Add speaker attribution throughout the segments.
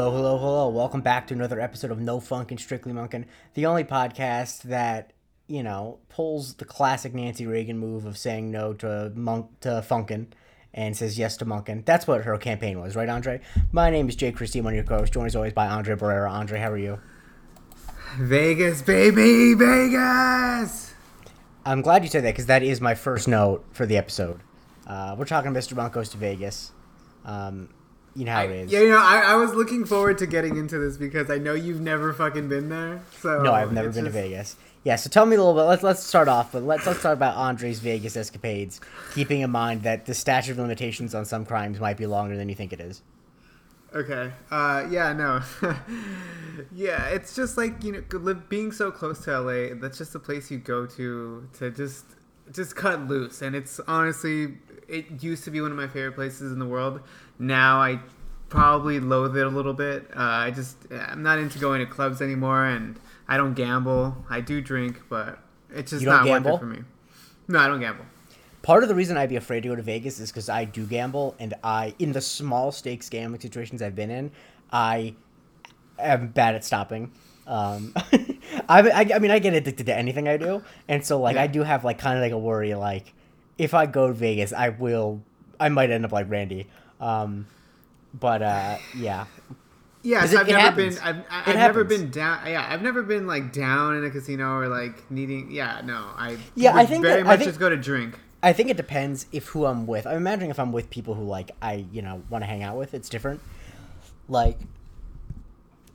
Speaker 1: Hello, hello, hello. Welcome back to another episode of No Funkin' Strictly Monkin', the only podcast that, you know, pulls the classic Nancy Reagan move of saying no to monk to funkin' and says yes to monkin'. That's what her campaign was, right, Andre? My name is Jake Christie, one of your co-hosts, joined as always by Andre Barrera. Andre, how are you?
Speaker 2: Vegas, baby, Vegas.
Speaker 1: I'm glad you said that because that is my first note for the episode. Uh, we're talking Mr. Monk goes to Vegas. Um, you know how it is.
Speaker 2: Yeah, you know, I, I was looking forward to getting into this because I know you've never fucking been there. So
Speaker 1: No, I've never been to Vegas. Yeah, so tell me a little bit. Let's let's start off, but let's let's talk about Andre's Vegas escapades, keeping in mind that the statute of limitations on some crimes might be longer than you think it is.
Speaker 2: Okay. Uh, yeah, no. yeah, it's just like you know, being so close to LA. That's just a place you go to to just just cut loose. And it's honestly, it used to be one of my favorite places in the world. Now I probably loathe it a little bit. Uh, I just I'm not into going to clubs anymore, and I don't gamble. I do drink, but it's just
Speaker 1: don't gamble?
Speaker 2: worth it for me. No, I don't gamble.
Speaker 1: Part of the reason I'd be afraid to go to Vegas is because I do gamble, and I in the small stakes gambling situations I've been in, I am bad at stopping. Um, I, I, I mean, I get addicted to anything I do, and so like I do have like kind of like a worry, like if I go to Vegas, I will, I might end up like Randy. Um, but uh, yeah,
Speaker 2: Yeah,
Speaker 1: 'Cause
Speaker 2: so
Speaker 1: it-
Speaker 2: I've
Speaker 1: it
Speaker 2: never
Speaker 1: happens.
Speaker 2: been. I've, I- I've never been down. Yeah, I've never been like down in a casino or like needing. Yeah, no, I.
Speaker 1: Yeah, I think
Speaker 2: very
Speaker 1: that-
Speaker 2: much
Speaker 1: think-
Speaker 2: just go to drink.
Speaker 1: I think it depends if who I'm with. I'm imagining if I'm with people who like I you know want to hang out with, it's different. Like,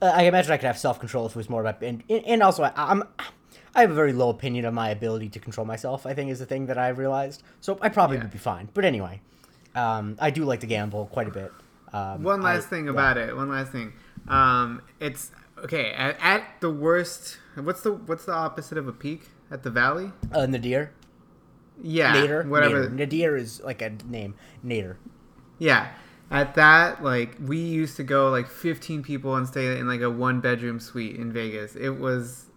Speaker 1: I imagine I could have self control if it was more about and and also I, I'm I have a very low opinion of my ability to control myself. I think is the thing that I realized. So I probably
Speaker 2: Yeah.
Speaker 1: would be fine. But anyway, um, I do like to gamble quite a bit. Um,
Speaker 2: One
Speaker 1: I-
Speaker 2: last thing
Speaker 1: yeah.
Speaker 2: about it. One last thing. Um, it's okay at, at the worst. What's the what's the opposite of a peak? At the valley?
Speaker 1: uh, Nadir,
Speaker 2: Yeah,
Speaker 1: Nader,
Speaker 2: whatever.
Speaker 1: Nader. Nadir is like a name. Nader.
Speaker 2: Yeah. At that, like we used to go like 15 people and stay in like a one bedroom suite in Vegas. It was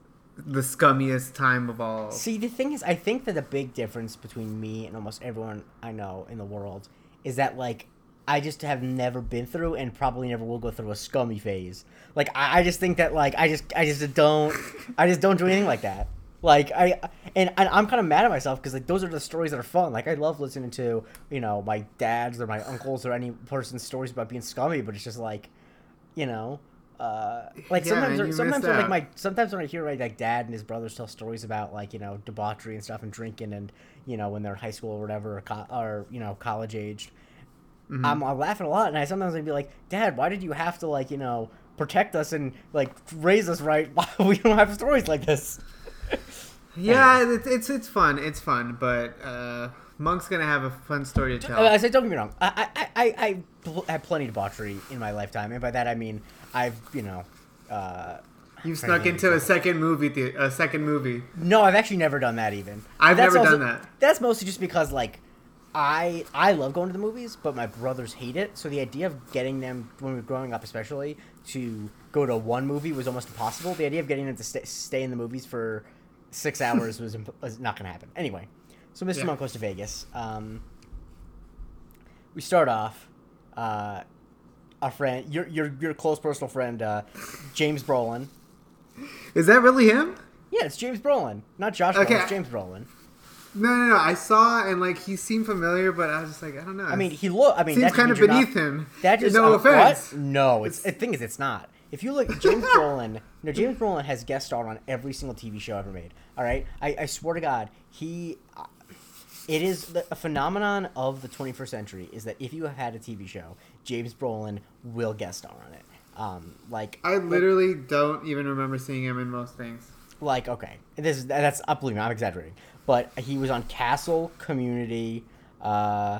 Speaker 2: the scummiest time of all.
Speaker 1: See, the thing is, I think that the big difference between me and almost everyone I know in the world is that, like, I just have never been through and probably never will go through a scummy phase. Like, I, I just think that, like, I just, I just don't, I just don't do anything like that. Like, I, and, and I'm kind of mad at myself because, like, those are the stories that are fun. Like, I love listening to, you know, my dad's or my uncle's or any person's stories about being scummy, but it's just like, you know, uh, like
Speaker 2: Yeah,
Speaker 1: sometimes,
Speaker 2: you
Speaker 1: sometimes when, like my sometimes when I hear like, like dad and his brothers tell stories about like you know debauchery and stuff and drinking and you know when they're in high school or whatever or, co- or you know college aged,
Speaker 2: Mm-hmm.
Speaker 1: I'm, I'm laughing a lot and I sometimes I'd be like, Dad, why did you have to like you know protect us and like raise us right? Why we don't have stories like this?
Speaker 2: Yeah, it's, it's it's fun. It's fun, but uh, Monk's gonna have a fun story to tell.
Speaker 1: I, I say, don't get me wrong. I I, I, I had plenty of debauchery in my lifetime, and by that I mean I've you know. Uh,
Speaker 2: You've snuck into a second movie, the- a second movie.
Speaker 1: No, I've actually never done that even.
Speaker 2: I've
Speaker 1: That's
Speaker 2: never
Speaker 1: also-
Speaker 2: done that.
Speaker 1: That's mostly just because like I I love going to the movies, but my brothers hate it. So the idea of getting them when we were growing up, especially to go to one movie was almost impossible. The idea of getting them to stay, stay in the movies for six hours was, imp- was not going to happen. Anyway, so Mr.
Speaker 2: Yeah.
Speaker 1: Monk goes to Vegas. Um, we start off. Uh, our friend, your your your close personal friend, uh, James Brolin.
Speaker 2: Is that really him?
Speaker 1: Yeah, it's James Brolin, not Josh.
Speaker 2: Okay.
Speaker 1: Brolin, it's James Brolin.
Speaker 2: No, no, no. I saw and like he seemed familiar, but I was just like, I don't know.
Speaker 1: I mean, he look. I mean,
Speaker 2: seems
Speaker 1: that
Speaker 2: kind of beneath
Speaker 1: not-
Speaker 2: him.
Speaker 1: That just
Speaker 2: no
Speaker 1: uh,
Speaker 2: offense.
Speaker 1: What? No, it's the thing is, it's not. If you look, James Brolin. No, James Brolin has guest starred on every single TV show ever made. All right, I, I swear to God, he. It is the, a phenomenon of the 21st century is that if you have had a TV show, James Brolin will guest star on it. Um, like
Speaker 2: I literally don't even remember seeing him in most things.
Speaker 1: like okay this is that's me i'm exaggerating but he was on castle community uh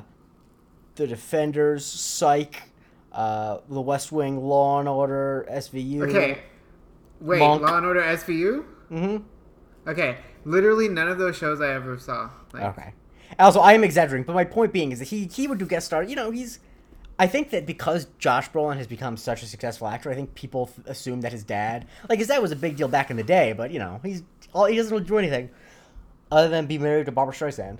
Speaker 1: the defenders psych uh the west wing law and order svu
Speaker 2: Okay, wait,
Speaker 1: Monk.
Speaker 2: Law and Order SVU.
Speaker 1: mm-hmm
Speaker 2: Okay, literally none of those shows I ever saw. Like,
Speaker 1: okay also i am exaggerating but my point being is that he he would do guest star you know he's I think that because Josh Brolin has become such a successful actor, I think people f- assume that his dad, like his dad, was a big deal back in the day. But you know, he's all he doesn't really do anything other than be married to Barbra Streisand.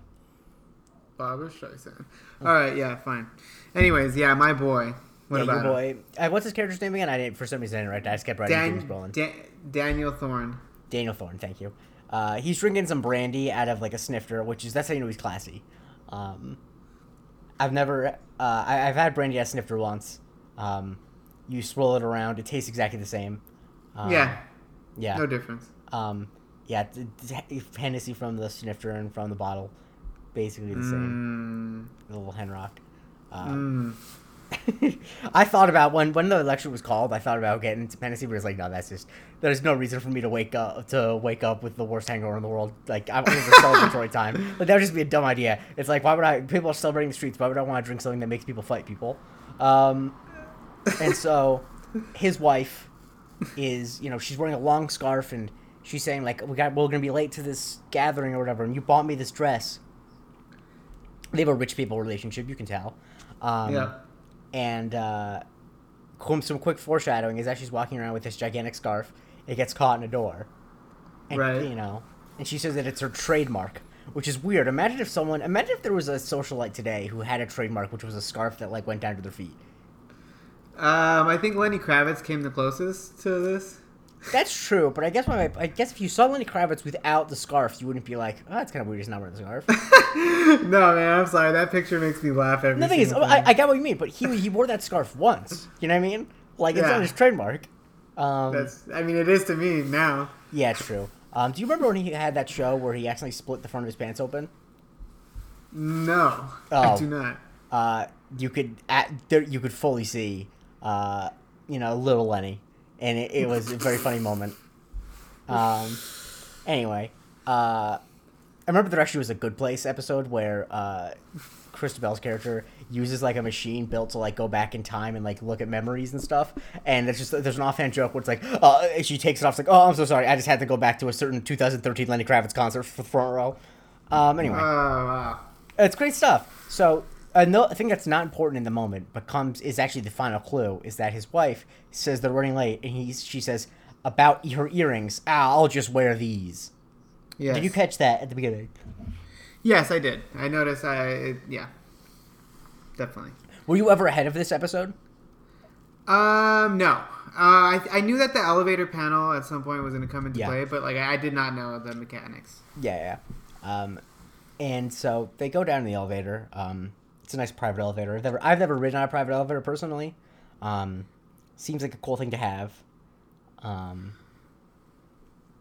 Speaker 2: Barbra Streisand. All right, yeah, fine. Anyways, yeah, my boy, What
Speaker 1: yeah,
Speaker 2: about
Speaker 1: your boy. Uh, what's his character's name again? I didn't. For some reason, I didn't write that. I just kept writing James Brolin.
Speaker 2: Dan- Daniel Thorne.
Speaker 1: Daniel Thorne. Thank you. Uh, he's drinking some brandy out of like a snifter, which is that's how you know he's classy. Um, I've never. Uh, I, I've had brandy out of snifter once. Um, you swirl it around. It tastes exactly the same. Um,
Speaker 2: yeah,
Speaker 1: Yeah.
Speaker 2: no difference.
Speaker 1: Um, yeah. d- Hennessy from the snifter and from the bottle, basically the same.
Speaker 2: Mm,
Speaker 1: The little hen rock. Um,
Speaker 2: mm.
Speaker 1: I thought about when when the election was called. I thought about getting into Hennessy, but it's like, no, that's just there's no reason for me to wake up to wake up with the worst hangover in the world. Like I'm over celebratory time. Like that would just be a dumb idea. It's like why would I? People are celebrating the streets. Why would I want to drink something that makes people fight people? Um, and so his wife is, you know, she's wearing a long scarf and she's saying like, we got we're gonna be late to this gathering or whatever, and you bought me this dress. They have a rich people relationship, you can tell. Um,
Speaker 2: yeah.
Speaker 1: And uh, some quick foreshadowing is that she's walking around with this gigantic scarf, it gets caught in a door, and,
Speaker 2: Right.
Speaker 1: You know, and she says that it's her trademark, which is weird. Imagine if someone, imagine if there was a socialite today who had a trademark, which was a scarf that like went down to their feet.
Speaker 2: Um, I think Lenny Kravitz came the closest to this.
Speaker 1: That's true, but I guess my, I guess if you saw Lenny Kravitz without the scarf, you wouldn't be like, oh, that's kind of weird. He's not wearing the scarf.
Speaker 2: no, man, I'm sorry. That picture makes me laugh every
Speaker 1: the thing is, I. I get what you mean, but he he wore that scarf once. You know what I mean? Like it's
Speaker 2: Yeah.
Speaker 1: not his trademark. Um,
Speaker 2: That's. I mean, it is to me now.
Speaker 1: Yeah, it's true. Um, do you remember when he had that show where he accidentally split the front of his pants open?
Speaker 2: No,
Speaker 1: Oh.
Speaker 2: I do not.
Speaker 1: Uh, you could at, there, you could fully see, uh, you know, little Lenny, and it, it was a very funny moment. Um, anyway, uh, I remember there actually was a Good Place episode where uh, Kristen Bell's character uses like a machine built to like go back in time and like look at memories and stuff. And it's just there's an offhand joke where it's like, uh, she takes it off. It's like, oh, I'm so sorry, I just had to go back to a certain 2013 Lenny Kravitz concert for the front row. Um, anyway.
Speaker 2: Oh wow.
Speaker 1: It's great stuff. So another thing that's not important in the moment, but comes is actually the final clue is that his wife says they're running late, and he she says about her earrings. Ah, I'll just wear these.
Speaker 2: Yes.
Speaker 1: Did you catch that at the beginning?
Speaker 2: Yes, I did. I noticed. I it, yeah. Definitely.
Speaker 1: Were you ever ahead of this episode?
Speaker 2: Um, no. Uh, I, I knew that the elevator panel at some point was going to come into
Speaker 1: Yeah.
Speaker 2: play, but like I, I did not know the mechanics.
Speaker 1: Yeah, yeah. Um, and so they go down in the elevator. Um, it's a nice private elevator. I've never, I've never ridden on a private elevator personally. Um, seems like a cool thing to have. Um,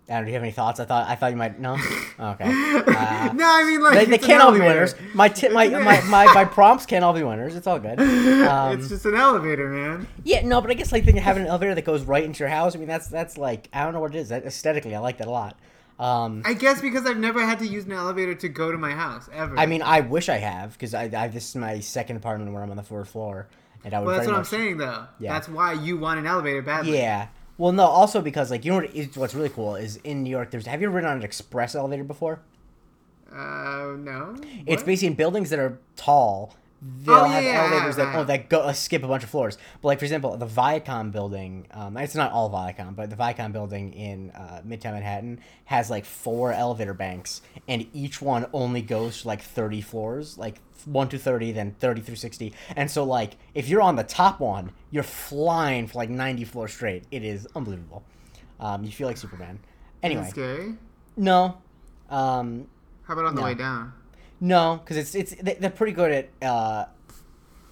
Speaker 1: I don't. Do you have any thoughts? I thought I thought you might. No. Okay. Uh,
Speaker 2: no, I mean like
Speaker 1: they, they can't all be winners. My, ti my, my, my, my prompts can't all be winners. It's all good. Um,
Speaker 2: it's just an elevator, man.
Speaker 1: yeah, no, but I guess like having an elevator that goes right into your house. I mean, that's that's like I don't know what it is. That, aesthetically, I like that a lot. Um,
Speaker 2: I guess because I've never had to use an elevator to go to my house ever.
Speaker 1: I mean, I wish I have because I, I this is my second apartment where I'm on the fourth floor, and I would.
Speaker 2: well, that's what I'm saying though.
Speaker 1: Yeah.
Speaker 2: That's why you want an elevator badly.
Speaker 1: Yeah. Well, no. Also because like you know what is, what's really cool is in New York. There's have you ever ridden on an express elevator before?
Speaker 2: Uh, no.
Speaker 1: It's basically in buildings that are tall. They'll
Speaker 2: Oh,
Speaker 1: have
Speaker 2: yeah,
Speaker 1: elevators that oh that go uh, skip a bunch of floors. But like for example, the Viacom building, um, it's not all Viacom, but the Viacom building in uh, Midtown Manhattan has like four elevator banks, and each one only goes to like thirty floors, like one to thirty, then thirty through sixty. And so like if you're on the top one, you're flying for like ninety floors straight. It is unbelievable. Um, you feel like Superman. Anyway,
Speaker 2: scary.
Speaker 1: no. Um,
Speaker 2: How about on the
Speaker 1: No.
Speaker 2: way down?
Speaker 1: No, because it's it's they- they're pretty good at uh,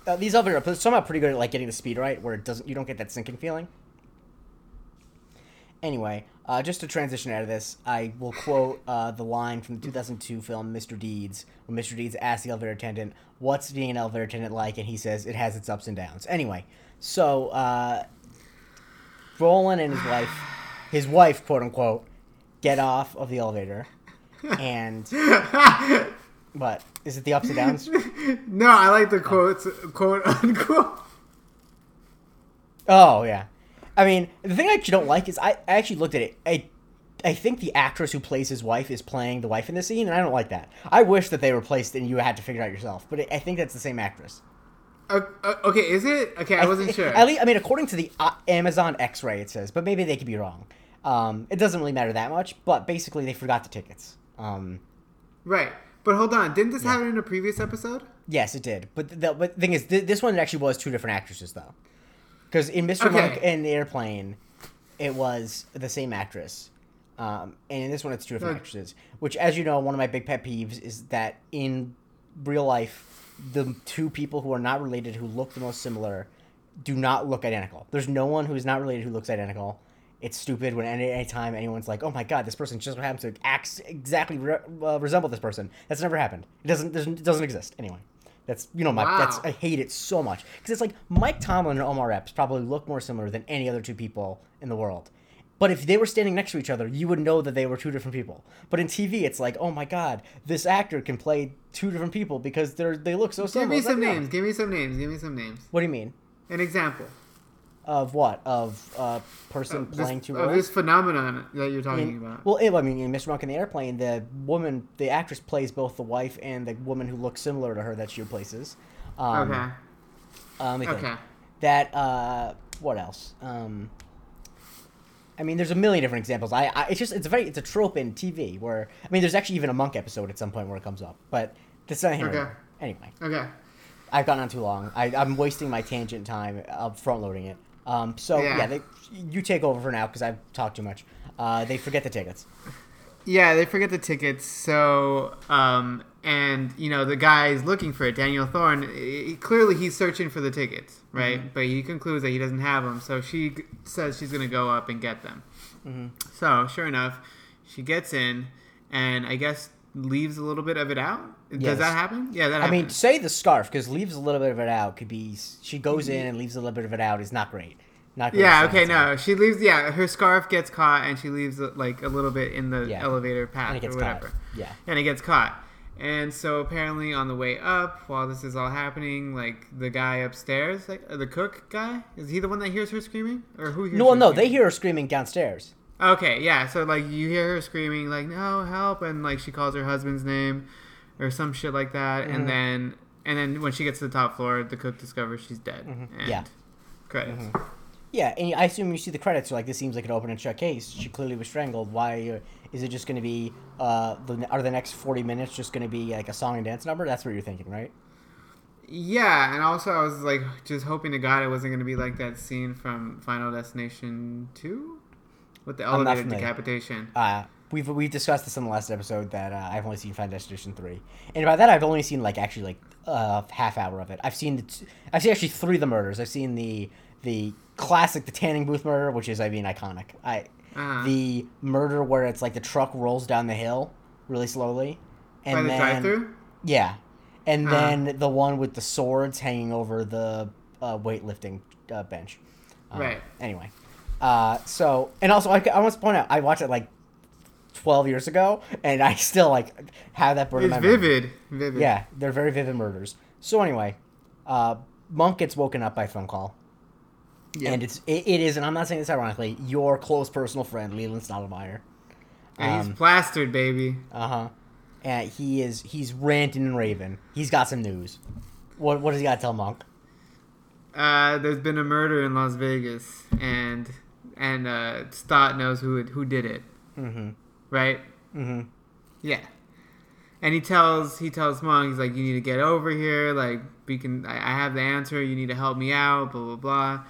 Speaker 1: uh, these some are pretty good at like getting the speed right, where it doesn't you don't get that sinking feeling. Anyway, uh, just to transition out of this, I will quote uh, the line from the 2002 film Mr. Deeds, where Mr. Deeds asks the elevator attendant, "What's being an elevator attendant like?" and he says, "It has its ups and downs." Anyway, so uh, Brolin and his wife, his wife, quote unquote, get off of the elevator, and what is it? The ups and downs?
Speaker 2: No, I like the quotes, quote unquote.
Speaker 1: Oh yeah, I mean the thing I actually don't like is I, I actually looked at it. I I think the actress who plays his wife is playing the wife in the scene, and I don't like that. I wish that they replaced and you had to figure it out yourself. But I think that's the same actress.
Speaker 2: Uh, uh, okay, is it? Okay, I wasn't
Speaker 1: thi-
Speaker 2: sure.
Speaker 1: At least, I mean, according to the uh, Amazon X-ray, it says, but maybe they could be wrong. Um, it doesn't really matter that much. But basically, they forgot the tickets. Um,
Speaker 2: Right, but hold on. Didn't this happen in a previous episode?
Speaker 1: Yes, it did. But the, but the thing is, th- this one actually was two different actresses though, because in Mr.
Speaker 2: Okay.
Speaker 1: Monk and the Airplane, it was the same actress, um, and in this one it's two different actresses. Which, as you know, one of my big pet peeves is that in real life, the two people who are not related who look the most similar do not look identical. There's no one who's not related who looks identical. It's stupid when any time anyone's like, "Oh my god, this person just happens to act exactly re- uh, resemble this person." That's never happened. It doesn't doesn't it doesn't exist anyway. That's you know my
Speaker 2: Wow.
Speaker 1: that's I hate it so much because it's like Mike Tomlin and Omar Epps probably look more similar than any other two people in the world. But if they were standing next to each other, you would know that they were two different people. But in TV, it's like, oh my god, this actor can play two different people because they're they look so similar. Give me
Speaker 2: some names. Give me some names. Give me some names.
Speaker 1: What do you mean?
Speaker 2: An example
Speaker 1: Of what? Of a person
Speaker 2: of
Speaker 1: playing
Speaker 2: this,
Speaker 1: two roles?
Speaker 2: this phenomenon that you're talking
Speaker 1: In-
Speaker 2: about.
Speaker 1: well, I mean, in Mr. Monk and the Airplane, the woman, the actress plays both the wife and the woman who looks similar to her that she replaces. Um,
Speaker 2: okay.
Speaker 1: Um, me think.
Speaker 2: Okay.
Speaker 1: That uh, what else? Um, I mean, there's a million different examples. I, I it's just it's a very it's a trope in TV where I mean, there's actually even a monk episode at some point where it comes up, but that's not here.
Speaker 2: Okay.
Speaker 1: Anyway,
Speaker 2: Okay.
Speaker 1: I've gone on too long. I, I'm wasting my tangent time of front loading it. Um, so yeah,
Speaker 2: Yeah.
Speaker 1: they, you take over for now because I've talked too much. Uh, they forget the tickets.
Speaker 2: Yeah, they forget the tickets. So, um, and you know, the guy's looking for it. Daniel Thorne. i- clearly, he's searching for the tickets, right?
Speaker 1: Mm-hmm.
Speaker 2: But he concludes that he doesn't have them. So she says she's gonna go up and get them.
Speaker 1: Mm-hmm.
Speaker 2: So, sure enough, she gets in, and I guess leaves a little bit of it out.
Speaker 1: Yes.
Speaker 2: Does that happen? Yeah, that
Speaker 1: I mean, say the scarf because leaves a little bit of it out could be. She goes in and leaves a little bit of it out is not great. Not great.
Speaker 2: yeah. Okay. No, she leaves. Yeah, her scarf gets caught, and she leaves uh, like a little bit in the
Speaker 1: Yeah.
Speaker 2: elevator path
Speaker 1: And it gets
Speaker 2: or
Speaker 1: caught.
Speaker 2: whatever.
Speaker 1: Yeah.
Speaker 2: and it gets caught. And so apparently on the way up, while this is all happening, like the guy upstairs, like uh, the cook guy, is he the one that hears her screaming, or who hears?
Speaker 1: No, no, they hear her screaming downstairs.
Speaker 2: Okay, yeah. So like you hear her screaming, like "No, help!" and like she calls her husband's name, or some shit like that.
Speaker 1: Mhm.
Speaker 2: And then and then when she gets to the top floor, the cook discovers she's dead. And
Speaker 1: Mm-hmm. Yeah.
Speaker 2: Credits.
Speaker 1: Yeah, and I assume you see the credits. You're like, this seems like an open and shut case. She clearly was strangled. Why uh, is it just going to be? Uh, the, are the next forty minutes just going to be like a song and dance number? That's what you're thinking, right?
Speaker 2: Yeah, and also I was like just hoping to God it wasn't going to be like that scene from Final Destination Two, with the elevator decapitation.
Speaker 1: Uh, we've we've discussed this in the last episode that uh, I've only seen Final Destination three, and by that I've only seen like actually like a half hour of it. I've seen the t- I've seen actually three of the murders. I've seen the the classic the tanning booth murder, which is I mean iconic. I
Speaker 2: Uh-huh.
Speaker 1: the murder where it's like the truck rolls down the hill really slowly, and
Speaker 2: By the
Speaker 1: then
Speaker 2: drive-through.
Speaker 1: yeah, and
Speaker 2: Uh-huh.
Speaker 1: then the one with the swords hanging over the uh, weightlifting uh, bench. Um,
Speaker 2: Right.
Speaker 1: Anyway, uh, so and also I, I want to point out I watched it like twelve years ago, and I still like have that burn in
Speaker 2: It's
Speaker 1: my
Speaker 2: vivid, vivid.
Speaker 1: Yeah, they're very vivid murders. So anyway, uh, Monk gets woken up by a phone call,
Speaker 2: yeah.
Speaker 1: and it's it, it is, and I'm not saying this ironically, your close personal friend Leland Stottlemeyer.
Speaker 2: And he's
Speaker 1: Um,
Speaker 2: plastered, baby.
Speaker 1: Uh huh. And he is he's ranting and raving. He's got some news. What what does he got to tell Monk?
Speaker 2: Uh, there's been a murder in Las Vegas, and and uh, Stott knows who who did it,
Speaker 1: Mm-hmm.
Speaker 2: right?
Speaker 1: Mm-hmm.
Speaker 2: Yeah. And he tells he tells Monk, he's like, you need to get over here. Like we can, I, I have the answer. You need to help me out. Blah blah blah.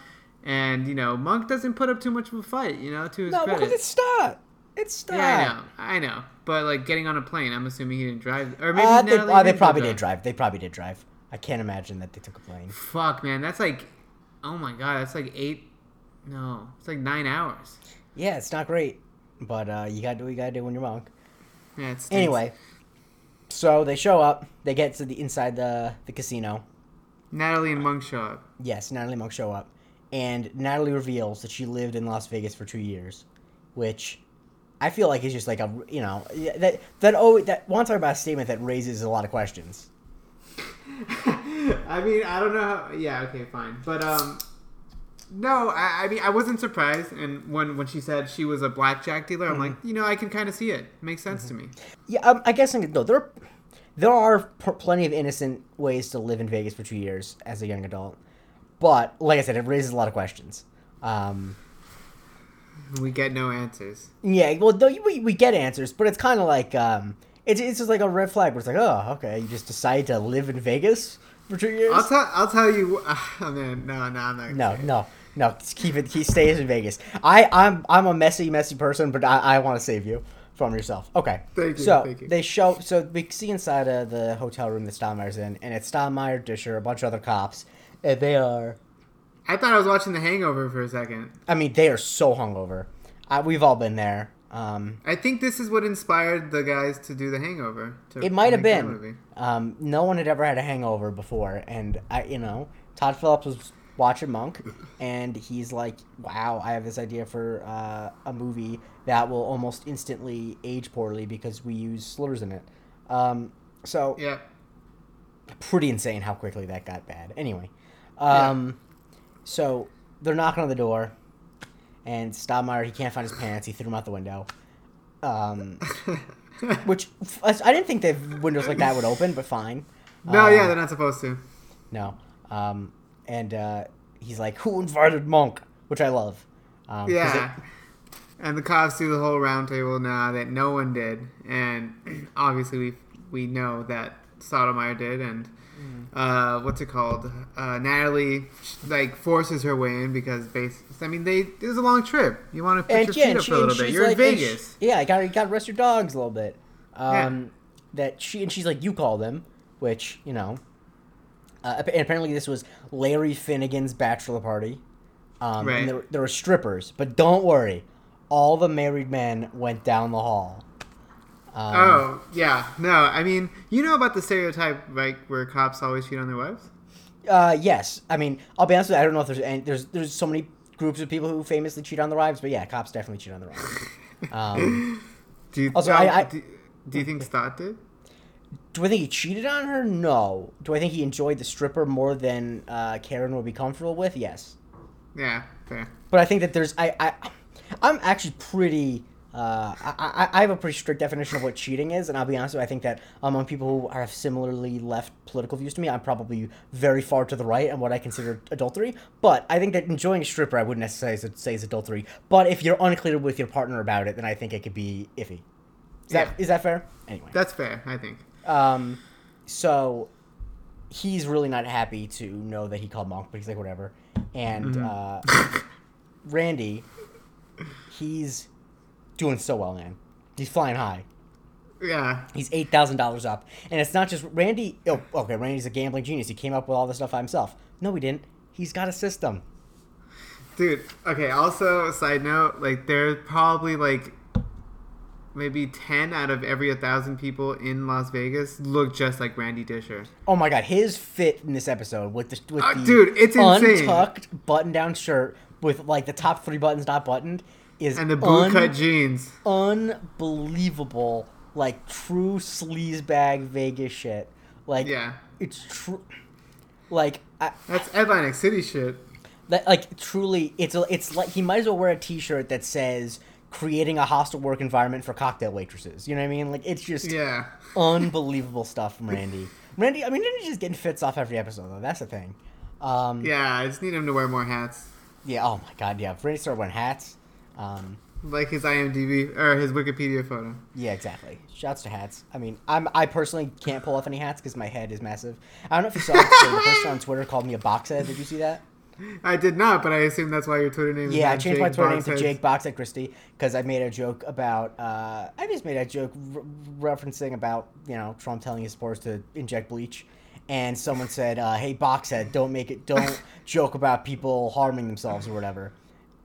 Speaker 2: And you know, Monk doesn't put up too much of a fight. You know, to his
Speaker 1: No,
Speaker 2: credit.
Speaker 1: because it's Stott. It's Stott.
Speaker 2: yeah, I know, I know. But like getting on a plane, I'm assuming he didn't drive, or maybe
Speaker 1: Uh, they, uh, they probably did drive. They probably did drive. I can't imagine that they took a plane.
Speaker 2: Fuck, man, that's like, oh my god, that's like eight. No, it's like nine hours.
Speaker 1: Yeah, it's not great, but uh, you gotta do what you gotta do when you're Monk.
Speaker 2: Yeah, it stinks.
Speaker 1: Anyway, so they show up. They get to the inside the the casino.
Speaker 2: Natalie and Monk show up.
Speaker 1: Yes, Natalie Monk show up, and Natalie reveals that she lived in Las Vegas for two years, which I feel like is just like a you know that that oh that want to talk about a statement that raises a lot of questions.
Speaker 2: I mean, I don't know. How, yeah, okay, fine, but um, no, I, I mean, I wasn't surprised. And when when she said she was a blackjack dealer, I'm like, you know, I can kind of see it. Makes sense to me.
Speaker 1: Yeah, um, I guess no. There, there are p- plenty of innocent ways to live in Vegas for two years as a young adult, but like I said, it raises a lot of questions. Um,
Speaker 2: We get no answers.
Speaker 1: yeah, well, though we we get answers, but it's kind of like um, It's it's just like a red flag. Where it's like, oh, okay, you just decide to live in Vegas for two years.
Speaker 2: I'll tell. I'll tell you. Oh man, no, no, I'm not.
Speaker 1: No, no, no. Just keep it. He stays in Vegas. I, I'm, I'm a messy, messy person, but I, I want to save you from yourself. Okay.
Speaker 2: Thank you,
Speaker 1: So
Speaker 2: thank you.
Speaker 1: they show. So we see inside of the hotel room that Stottlemeyer's in, and it's Stottlemeyer, Disher, a bunch of other cops, and they are.
Speaker 2: I thought I was watching The Hangover for a second.
Speaker 1: I mean, they are so hungover. Uh, we've all been there. Um,
Speaker 2: I think this is what inspired the guys to do The Hangover. To
Speaker 1: it might have been. Um, no one had ever had a hangover before, and I, you know, Todd Phillips was watching Monk, and he's like, "Wow, I have this idea for uh, a movie that will almost instantly age poorly because we use slurs in it." Um, so
Speaker 2: Yeah.
Speaker 1: pretty insane how quickly that got bad. Anyway, um, so they're knocking on the door, and Stottlemeyer he can't find his pants. He threw them out the window. Um, which I didn't think that windows like that would open, but fine.
Speaker 2: no,
Speaker 1: Um,
Speaker 2: yeah, they're not supposed to.
Speaker 1: no. Um, and uh, he's like, "Who invited Monk?" Which I love. Um,
Speaker 2: Yeah.
Speaker 1: it-
Speaker 2: and the cops do the whole round table now that no one did, and obviously we we know that Stottlemeyer did, and. Uh, what's it called? Uh, Natalie like forces her way in because base. I mean, they it was a long trip. You want to put
Speaker 1: and
Speaker 2: your
Speaker 1: yeah,
Speaker 2: feet up
Speaker 1: she,
Speaker 2: for a little bit. You're in
Speaker 1: like, she-
Speaker 2: Vegas.
Speaker 1: yeah, you got you got to rest your dogs a little bit. Um,
Speaker 2: Yeah.
Speaker 1: That she and she's like, you call them, which you know. Uh, and apparently, this was Larry Finnegan's bachelor party. Um,
Speaker 2: Right.
Speaker 1: And there, there were strippers, but don't worry, all the married men went down the hall. Um,
Speaker 2: Oh yeah, no. I mean, you know about the stereotype, like where cops always cheat on their wives.
Speaker 1: Uh, yes. I mean, I'll be honest with you. I don't know if there's any, there's there's so many groups of people who famously cheat on their wives, but yeah, cops definitely cheat on their wives. Um,
Speaker 2: Do you,
Speaker 1: Also,
Speaker 2: um,
Speaker 1: I- I-
Speaker 2: do, do you think Stott did?
Speaker 1: do I think he cheated on her? No. Do I think he enjoyed the stripper more than uh, Karen would be comfortable with? Yes.
Speaker 2: Yeah, fair.
Speaker 1: But I think that there's I I I'm actually pretty. Uh, I, I I have a pretty strict definition of what cheating is, and I'll be honest with you, I think that among people who have similarly left political views to me, I'm probably very far to the right on what I consider adultery. But I think that enjoying a stripper, I wouldn't necessarily say is adultery. But if you're unclear with your partner about it, then I think it could be iffy. Is that
Speaker 2: Yeah.
Speaker 1: is that fair? Anyway.
Speaker 2: That's fair, I think.
Speaker 1: Um, so he's really not happy to know that he called Monk, but he's like, whatever. And uh, Randy, he's doing so well, man. He's flying high.
Speaker 2: Yeah,
Speaker 1: He's eight thousand dollars up, and it's not just Randy. Oh, okay, Randy's a gambling genius. He came up with all this stuff by himself. No, he didn't. He's got a system.
Speaker 2: dude. Okay. Also, side note, like there's probably like maybe ten out of every thousand people in Las Vegas look just like Randy Disher.
Speaker 1: Oh my god, his fit in this episode with the with
Speaker 2: Uh,
Speaker 1: the
Speaker 2: dude, it's insane.
Speaker 1: untucked button-down shirt with like the top three buttons not buttoned is
Speaker 2: And the
Speaker 1: un-
Speaker 2: bootcut jeans.
Speaker 1: unbelievable, like true sleazebag Vegas shit. Like,
Speaker 2: Yeah.
Speaker 1: it's true. Like, I,
Speaker 2: That's Atlantic City shit.
Speaker 1: that, like truly, it's a, it's like he might as well wear a T-shirt that says "creating a hostile work environment for cocktail waitresses." You know what I mean? Like, it's just
Speaker 2: Yeah.
Speaker 1: unbelievable stuff from Randy. Randy, I mean, Randy's just getting fits off every episode though. That's the thing. Um,
Speaker 2: Yeah, I just need him to wear more hats.
Speaker 1: yeah. Oh my god. Yeah. If Randy started wearing hats. Um,
Speaker 2: Like his IMDb or his Wikipedia photo.
Speaker 1: Yeah, exactly. Shouts to hats. I mean, I'm I personally can't pull off any hats because my head is massive. I don't know if you saw it. the person on Twitter called me a box head. Did you see that?
Speaker 2: I did not, but I assume that's why your Twitter name is
Speaker 1: Yeah, I changed my
Speaker 2: Jake
Speaker 1: Twitter name to
Speaker 2: Boxhead.
Speaker 1: Jake Boxhead Christie because I made a joke about. Uh, I just made a joke re- referencing about you know Trump telling his supporters to inject bleach, and someone said, uh, "Hey, Boxhead, don't make it. Don't joke about people harming themselves or whatever."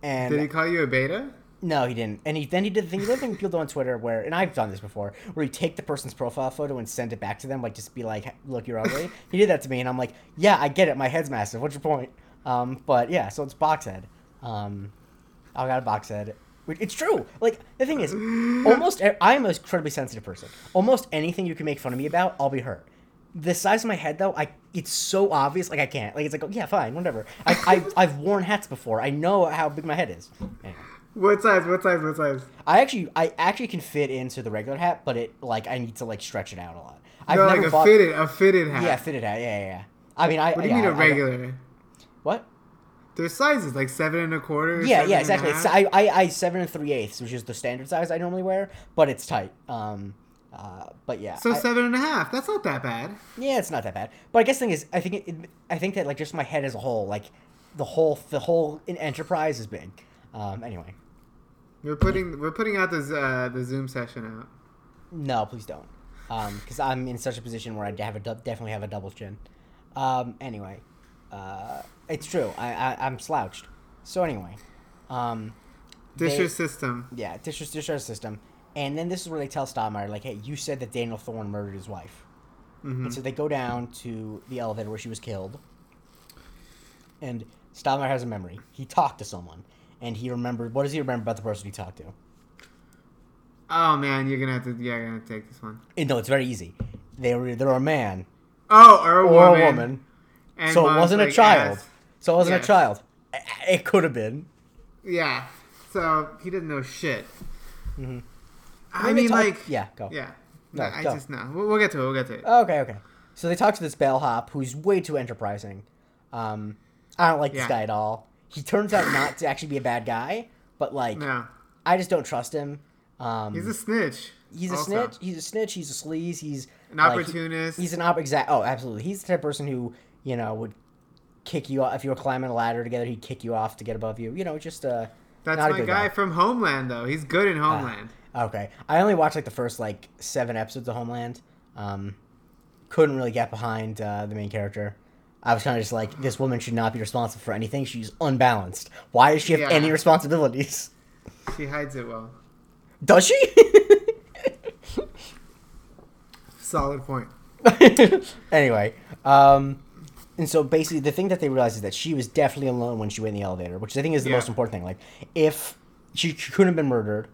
Speaker 1: And
Speaker 2: Did he call you a beta?
Speaker 1: No, he didn't. And he then he did the thing. The other thing people do on Twitter, where and I've done this before, where you take the person's profile photo and send it back to them, like just be like, "Look, you're ugly." he did that to me, and I'm like, "Yeah, I get it. My head's massive. What's your point?" Um, but yeah, so it's box head. Um, I got a box head. It's true. Like the thing is, almost I'm an incredibly sensitive person. Almost anything you can make fun of me about, I'll be hurt. The size of my head, though, I it's so obvious. Like I can't. Like it's like, oh, yeah, fine, whatever. I, I I've worn hats before. I know how big my head is. Anyway.
Speaker 2: What size? What size? What size?
Speaker 1: I actually, I actually can fit into the regular hat, but it like I need to like stretch it out a lot. I've
Speaker 2: no,
Speaker 1: never
Speaker 2: like a
Speaker 1: bought.
Speaker 2: fitted, a fitted hat.
Speaker 1: Yeah, fitted hat. Yeah, yeah, yeah. I mean, I.
Speaker 2: What do you
Speaker 1: yeah,
Speaker 2: mean a
Speaker 1: I- I don't-
Speaker 2: regular?
Speaker 1: what?
Speaker 2: There's sizes like seven and a quarter.
Speaker 1: Yeah, yeah, exactly. I, I, I seven and three eighths, which is the standard size I normally wear, but it's tight. Um, Uh, but yeah,
Speaker 2: So
Speaker 1: I-
Speaker 2: seven and a half. That's not that bad.
Speaker 1: yeah, it's not that bad. But I guess the thing is, I think it, it, I think that like just my head as a whole, like the whole the whole enterprise is big. Um, anyway,
Speaker 2: We're putting we're putting out this uh, the Zoom session out.
Speaker 1: no, please don't, because I'm in such a position where I have a definitely have a double chin. Um, anyway, uh, it's true. I, I I'm slouched. So anyway, um, They-
Speaker 2: system.
Speaker 1: yeah, Disher Disher system, and then this is where they tell Stottlemeyer like, hey, you said that Daniel Thorne murdered his wife.
Speaker 2: hmm
Speaker 1: And so they go down to the elevator where she was killed. And Stottlemeyer has a memory. He talked to someone. And he remembered. What does he remember about the person he talked to?
Speaker 2: Oh man, you're gonna have to. Yeah, you're gonna take this one.
Speaker 1: And no, it's very easy. They were either a man
Speaker 2: Oh, or a
Speaker 1: or
Speaker 2: woman.
Speaker 1: a woman.
Speaker 2: And
Speaker 1: so it wasn't a child.
Speaker 2: ass.
Speaker 1: So it wasn't
Speaker 2: Yes.
Speaker 1: a child. It could have been.
Speaker 2: Yeah. So he didn't know shit.
Speaker 1: Mhm.
Speaker 2: I mean,
Speaker 1: talk-
Speaker 2: like,
Speaker 1: Yeah, go.
Speaker 2: yeah.
Speaker 1: No,
Speaker 2: I
Speaker 1: go.
Speaker 2: just know. We'll, we'll get to it. We'll get to it.
Speaker 1: Okay, okay. So they talk to this bellhop who's way too enterprising. Um, I don't like this guy at all. He turns out not to actually be a bad guy, but like
Speaker 2: no,
Speaker 1: I just don't trust him. Um,
Speaker 2: he's a snitch.
Speaker 1: He's a
Speaker 2: also.
Speaker 1: snitch. He's a snitch. He's a sleaze. He's
Speaker 2: An
Speaker 1: like,
Speaker 2: opportunist.
Speaker 1: he's an op. Exact. Oh, absolutely. He's the type of person who you know would kick you off if you were climbing a ladder together. He'd kick you off to get above you. You know, just uh.
Speaker 2: That's
Speaker 1: not a
Speaker 2: my guy
Speaker 1: guy.
Speaker 2: from Homeland, though. He's good in Homeland.
Speaker 1: Okay, I only watched like the first like seven episodes of Homeland. Um, couldn't really get behind uh, the main character. I was kind of just like, this woman should not be responsible for anything. She's unbalanced. Why does she have
Speaker 2: Yeah.
Speaker 1: any responsibilities?
Speaker 2: She hides it well.
Speaker 1: Does she?
Speaker 2: Solid point.
Speaker 1: anyway, um, and so basically, the thing that they realize is that she was definitely alone when she went in the elevator, which I think is the
Speaker 2: Yeah.
Speaker 1: most important thing. Like, if she, she couldn't have been murdered,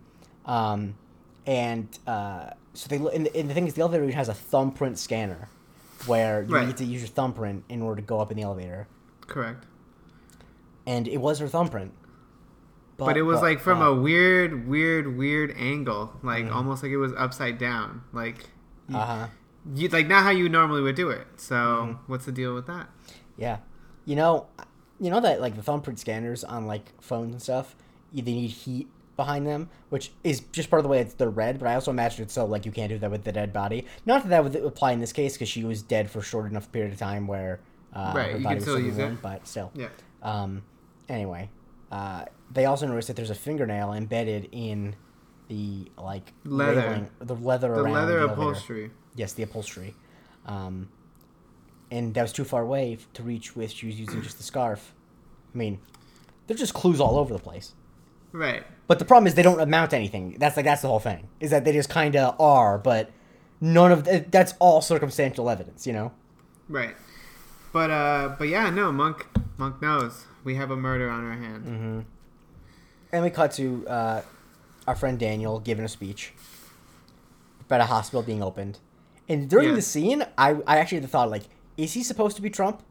Speaker 1: um, and uh, so they and the, and the thing is, the elevator has a thumbprint scanner, where you
Speaker 2: Right.
Speaker 1: need to use your thumbprint in order to go up in the elevator,
Speaker 2: Correct.
Speaker 1: and it was her thumbprint.
Speaker 2: But, it was like from
Speaker 1: uh,
Speaker 2: a weird, weird, weird angle. Like
Speaker 1: Mhm.
Speaker 2: almost like it was upside down. Like,
Speaker 1: uh huh.
Speaker 2: you, like not how you normally would do it. So
Speaker 1: Mhm.
Speaker 2: what's the deal with that?
Speaker 1: Yeah, you know, you know that like the thumbprint scanners on like phones and stuff, they need heat behind them, which is just part of the way it's, they're red. But I also imagine it's so like you can't do that with the dead body. Not that that would apply in this case because she was dead for a short enough period of time where uh,
Speaker 2: Right,
Speaker 1: her
Speaker 2: you
Speaker 1: body
Speaker 2: can
Speaker 1: was
Speaker 2: still
Speaker 1: warm,
Speaker 2: it.
Speaker 1: but still.
Speaker 2: Yeah.
Speaker 1: Um, anyway, uh, they also noticed that there's a fingernail embedded in the like
Speaker 2: Leather.
Speaker 1: railing- the leather
Speaker 2: The
Speaker 1: around
Speaker 2: leather
Speaker 1: the elevator.
Speaker 2: upholstery.
Speaker 1: Yes, the upholstery. Um, and that was too far away to reach with. She was using just the scarf. I mean, there's just clues all over the place.
Speaker 2: Right.
Speaker 1: But the problem is they don't amount to anything. That's like that's the whole thing. Is that they just kind of are, but none of th- that's all circumstantial evidence. You know.
Speaker 2: Right. But uh but yeah, no, Monk Monk knows. We have a murder on our hands.
Speaker 1: Mm-hmm. And we cut to uh, our friend Daniel giving a speech about a hospital being opened. And during
Speaker 2: Yeah.
Speaker 1: the scene, I, I actually had the thought like, is he supposed to be Trump?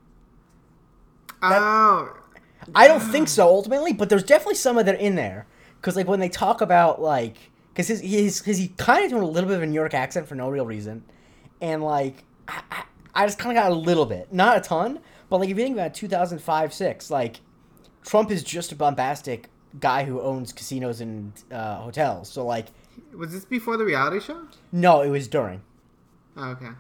Speaker 1: That-
Speaker 2: oh
Speaker 1: I don't think so ultimately, but there's definitely some of that in there. Because like when they talk about like, because his his because he kind of doing a little bit of a New York accent for no real reason, and like I, I, I just kind of got a little bit, not a ton, but like if you think about 2005 six, like Trump is just a bombastic guy who owns casinos and uh, hotels. So like,
Speaker 2: was this before the reality show?
Speaker 1: no, it was during.
Speaker 2: Oh, okay.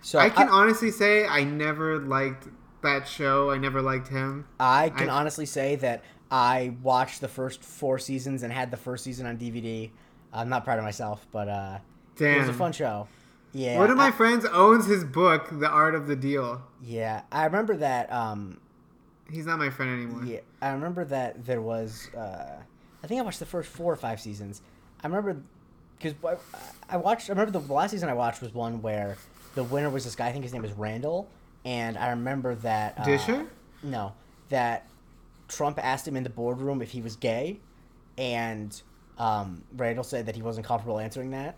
Speaker 1: So
Speaker 2: I can honestly say I never liked that show. I never liked him.
Speaker 1: I can
Speaker 2: I-
Speaker 1: honestly say that I watched the first four seasons and had the first season on DVD. I'm not proud of myself, but uh, it was a fun show. Yeah,
Speaker 2: One of my
Speaker 1: I,
Speaker 2: friends owns his book, The Art of the Deal.
Speaker 1: yeah, I remember that. Um,
Speaker 2: He's not my friend anymore.
Speaker 1: yeah, I remember that there was. Uh, I think I watched the first four or five seasons. I remember because I watched. I remember the last season I watched was one where the winner was this guy. I think his name was Randall, and I remember that. Uh,
Speaker 2: Disher?
Speaker 1: No, that Trump asked him in the boardroom if he was gay, and um, Randall said that he wasn't comfortable answering that,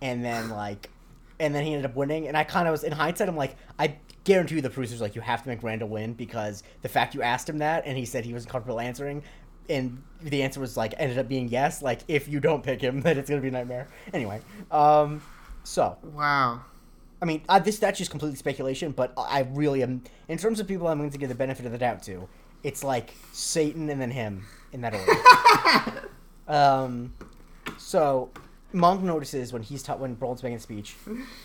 Speaker 1: and then like, and then he ended up winning. And I kind of was in hindsight, I'm like, I guarantee you the producers like you have to make Randall win because the fact you asked him that and he said he wasn't comfortable answering. And the answer was like ended up being yes. Like if you don't pick him, then it's gonna be a nightmare. Anyway, um, so
Speaker 2: Wow.
Speaker 1: I mean, uh, this that's just completely speculation, but I really am. In terms of people I'm going to give the benefit of the doubt to, it's like Satan and then him in that order. um, so Monk notices when he's taught when Brolin's making a speech,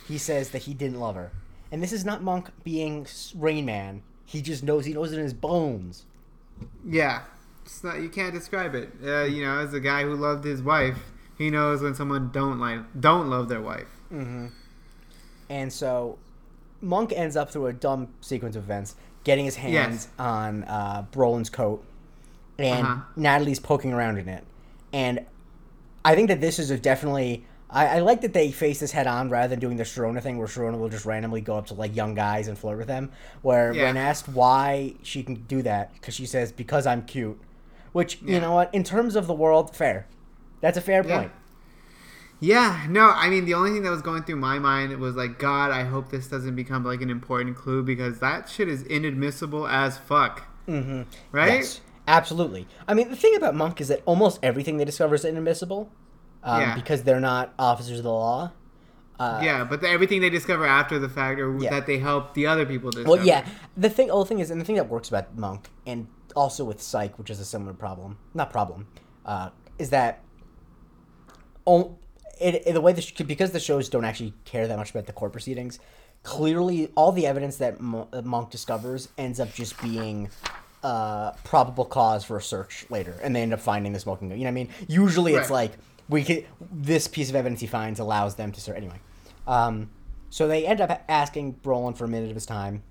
Speaker 1: he says that he didn't love her, and this is not Monk being Rain Man. He just knows. He knows it in his bones.
Speaker 2: Yeah, it's not, you can't describe it. Uh, you know, as a guy who loved his wife, he knows when someone don't like don't love their wife.
Speaker 1: Mm-hmm. And so, Monk ends up through a dumb sequence of events, getting his hands
Speaker 2: Yes.
Speaker 1: on uh, Brolin's coat, and
Speaker 2: Uh-huh.
Speaker 1: Natalie's poking around in it. And I think that this is a definitely. I, I like that they face this head on rather than doing the Sharona thing, where Sharona will just randomly go up to like young guys and flirt with them. Where
Speaker 2: Yeah.
Speaker 1: when asked why she can do that, because she says because I'm cute, which you know what, in terms of the world, fair. That's a fair
Speaker 2: Yeah.
Speaker 1: point.
Speaker 2: Yeah, no, I mean the only thing that was going through my mind was like, God, I hope this doesn't become like an important clue because that shit is inadmissible as fuck.
Speaker 1: Mm-hmm.
Speaker 2: Right?
Speaker 1: Yes, absolutely. I mean, the thing about Monk is that almost everything they discover is inadmissible um,
Speaker 2: Yeah.
Speaker 1: because they're not officers of the law. Uh,
Speaker 2: yeah, but the, everything they discover after the fact or
Speaker 1: Yeah.
Speaker 2: that they help the other people discover.
Speaker 1: Well, yeah. The thing, the thing is, and the thing that works about Monk, and also with Psych, which is a similar problem, not problem, uh, is that oh, it, it- the way the sh- because the shows don't actually care that much about the court proceedings. Clearly, all the evidence that Mo- Monk discovers ends up just being uh, probable cause for a search later, and they end up finding the smoking gun. You know what I mean? Usually, it's like we could, this piece of evidence he finds allows them to search anyway. Um, so they end up asking Brolin for a minute of his time,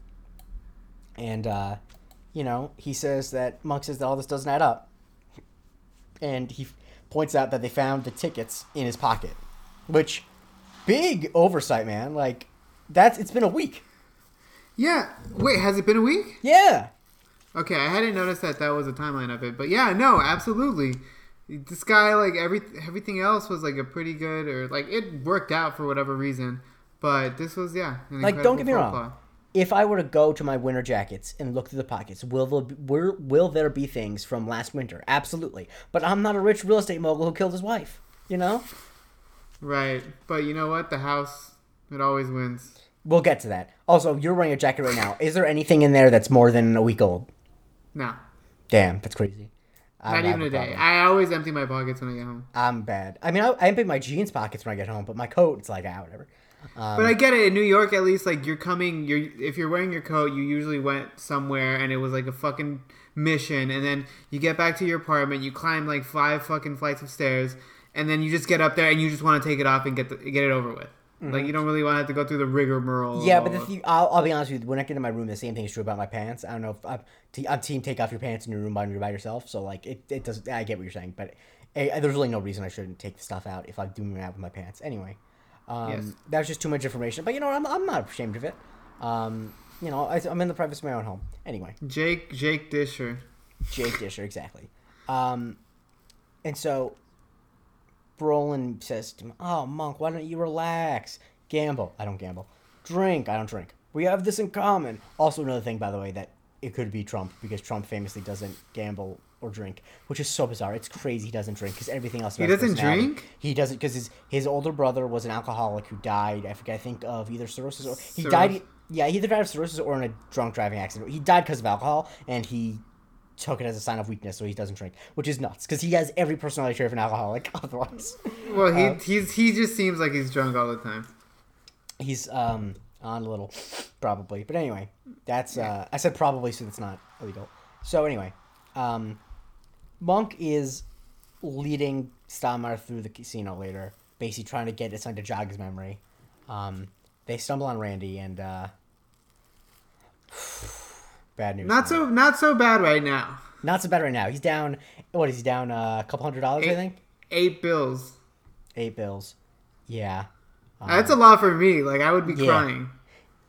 Speaker 1: and uh, you know he says that Monk says that all this doesn't add up, and he points out that they found the tickets in his pocket, which big oversight, man. Like that's it's been a week.
Speaker 2: Yeah. Wait, has it been a week?
Speaker 1: Yeah.
Speaker 2: Okay, I hadn't noticed that that was a timeline of it, but yeah, no, absolutely. This guy, like every everything else, was like a pretty good, or like it worked out for whatever reason. But this was, yeah,
Speaker 1: Like, don't get me wrong.
Speaker 2: pas.
Speaker 1: If I were to go to my winter jackets and look through the pockets, will there be, will, will there be things from last winter? Absolutely. But I'm not a rich real estate mogul who killed his wife. You know.
Speaker 2: Right, but you know what? The house, it always wins.
Speaker 1: We'll get to that. Also, you're wearing a jacket right now. Is there anything in there that's more than a week old?
Speaker 2: No,
Speaker 1: Damn, that's crazy. I
Speaker 2: not even a day.
Speaker 1: problem.
Speaker 2: I always empty my pockets when I get home.
Speaker 1: I'm bad. I mean, I, I empty my jeans pockets when I get home, but my coat, it's like ah, whatever. Um,
Speaker 2: But I get it. In New York, at least, like you're coming. You're if you're wearing your coat, you usually went somewhere, and it was like a fucking mission. And then you get back to your apartment, you climb like five fucking flights of stairs, and then you just get up there and you just want to take it off and get the, get it over with. Like you don't really want to have to go through the rigmarole.
Speaker 1: Mm-hmm. yeah, but the I'll, I'll be honest with you. When I get in my room, the same thing is true about my pants. I don't know if I'm, te- I'm team take off your pants in your room you're by yourself. So like it, it does. I get what you're saying, but eh, there's really no reason I shouldn't take the stuff out if I'm doing it out with my pants. Anyway, um,
Speaker 2: Yes.
Speaker 1: that was just too much information. But you know. I'm, I'm not ashamed of it. Um, you know, I, I'm in the privacy of my own home. Anyway.
Speaker 2: Jake Jake Disher.
Speaker 1: Jake Disher, exactly. Um, and so Brolin says to him, "Oh, Monk, why don't you relax? Gamble. I don't gamble. Drink. I don't drink. We have this in common." Also, another thing, by the way, that it could be Trump because Trump famously doesn't gamble or drink, which is so bizarre. It's crazy he doesn't drink because everything else.
Speaker 2: He doesn't drink?
Speaker 1: He doesn't because his his older brother was an alcoholic who died. I forget. I think of either cirrhosis or he died. Yeah, he either died of cirrhosis or in a drunk driving accident. He died because of alcohol, and he took it as a sign of weakness, so he doesn't drink, which is nuts because he has every personality trait of an alcoholic. Otherwise,
Speaker 2: Well, he
Speaker 1: Um,
Speaker 2: he's he just seems like he's drunk all the time.
Speaker 1: he's um on a little, probably. But anyway, that's uh, I said probably, so it's not illegal. So anyway, um, Monk is leading Stottlemeyer through the casino later, basically trying to get it to jog his memory. Um, they stumble on Randy, and uh, bad news.
Speaker 2: Not so not so bad right now.
Speaker 1: Not so bad right now. He's down. What is he down? Uh, a couple hundred dollars, I think.
Speaker 2: Eight bills.
Speaker 1: Eight bills. Yeah. Um,
Speaker 2: That's a lot for me. Like I would be
Speaker 1: yeah.
Speaker 2: crying.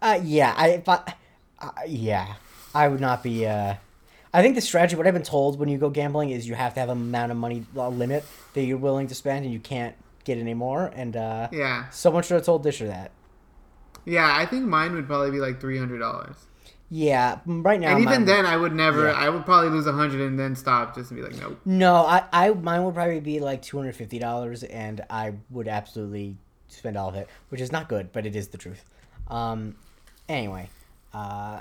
Speaker 1: Uh, yeah. I. But, uh, yeah. I would not be. Uh, I think the strategy. What I've been told when you go gambling is you have to have an amount of money uh, limit that you're willing to spend, and you can't get any more. And uh,
Speaker 2: Yeah.
Speaker 1: someone should have told Disher that.
Speaker 2: Yeah, I think mine would probably be like three hundred dollars.
Speaker 1: Yeah. Right now.
Speaker 2: And even then, I would never.
Speaker 1: Yeah.
Speaker 2: I would probably lose a hundred and then stop just to be like, nope.
Speaker 1: No, I, I mine would probably be like two hundred fifty dollars, and I would absolutely spend all of it, which is not good, but it is the truth. Um, anyway, uh,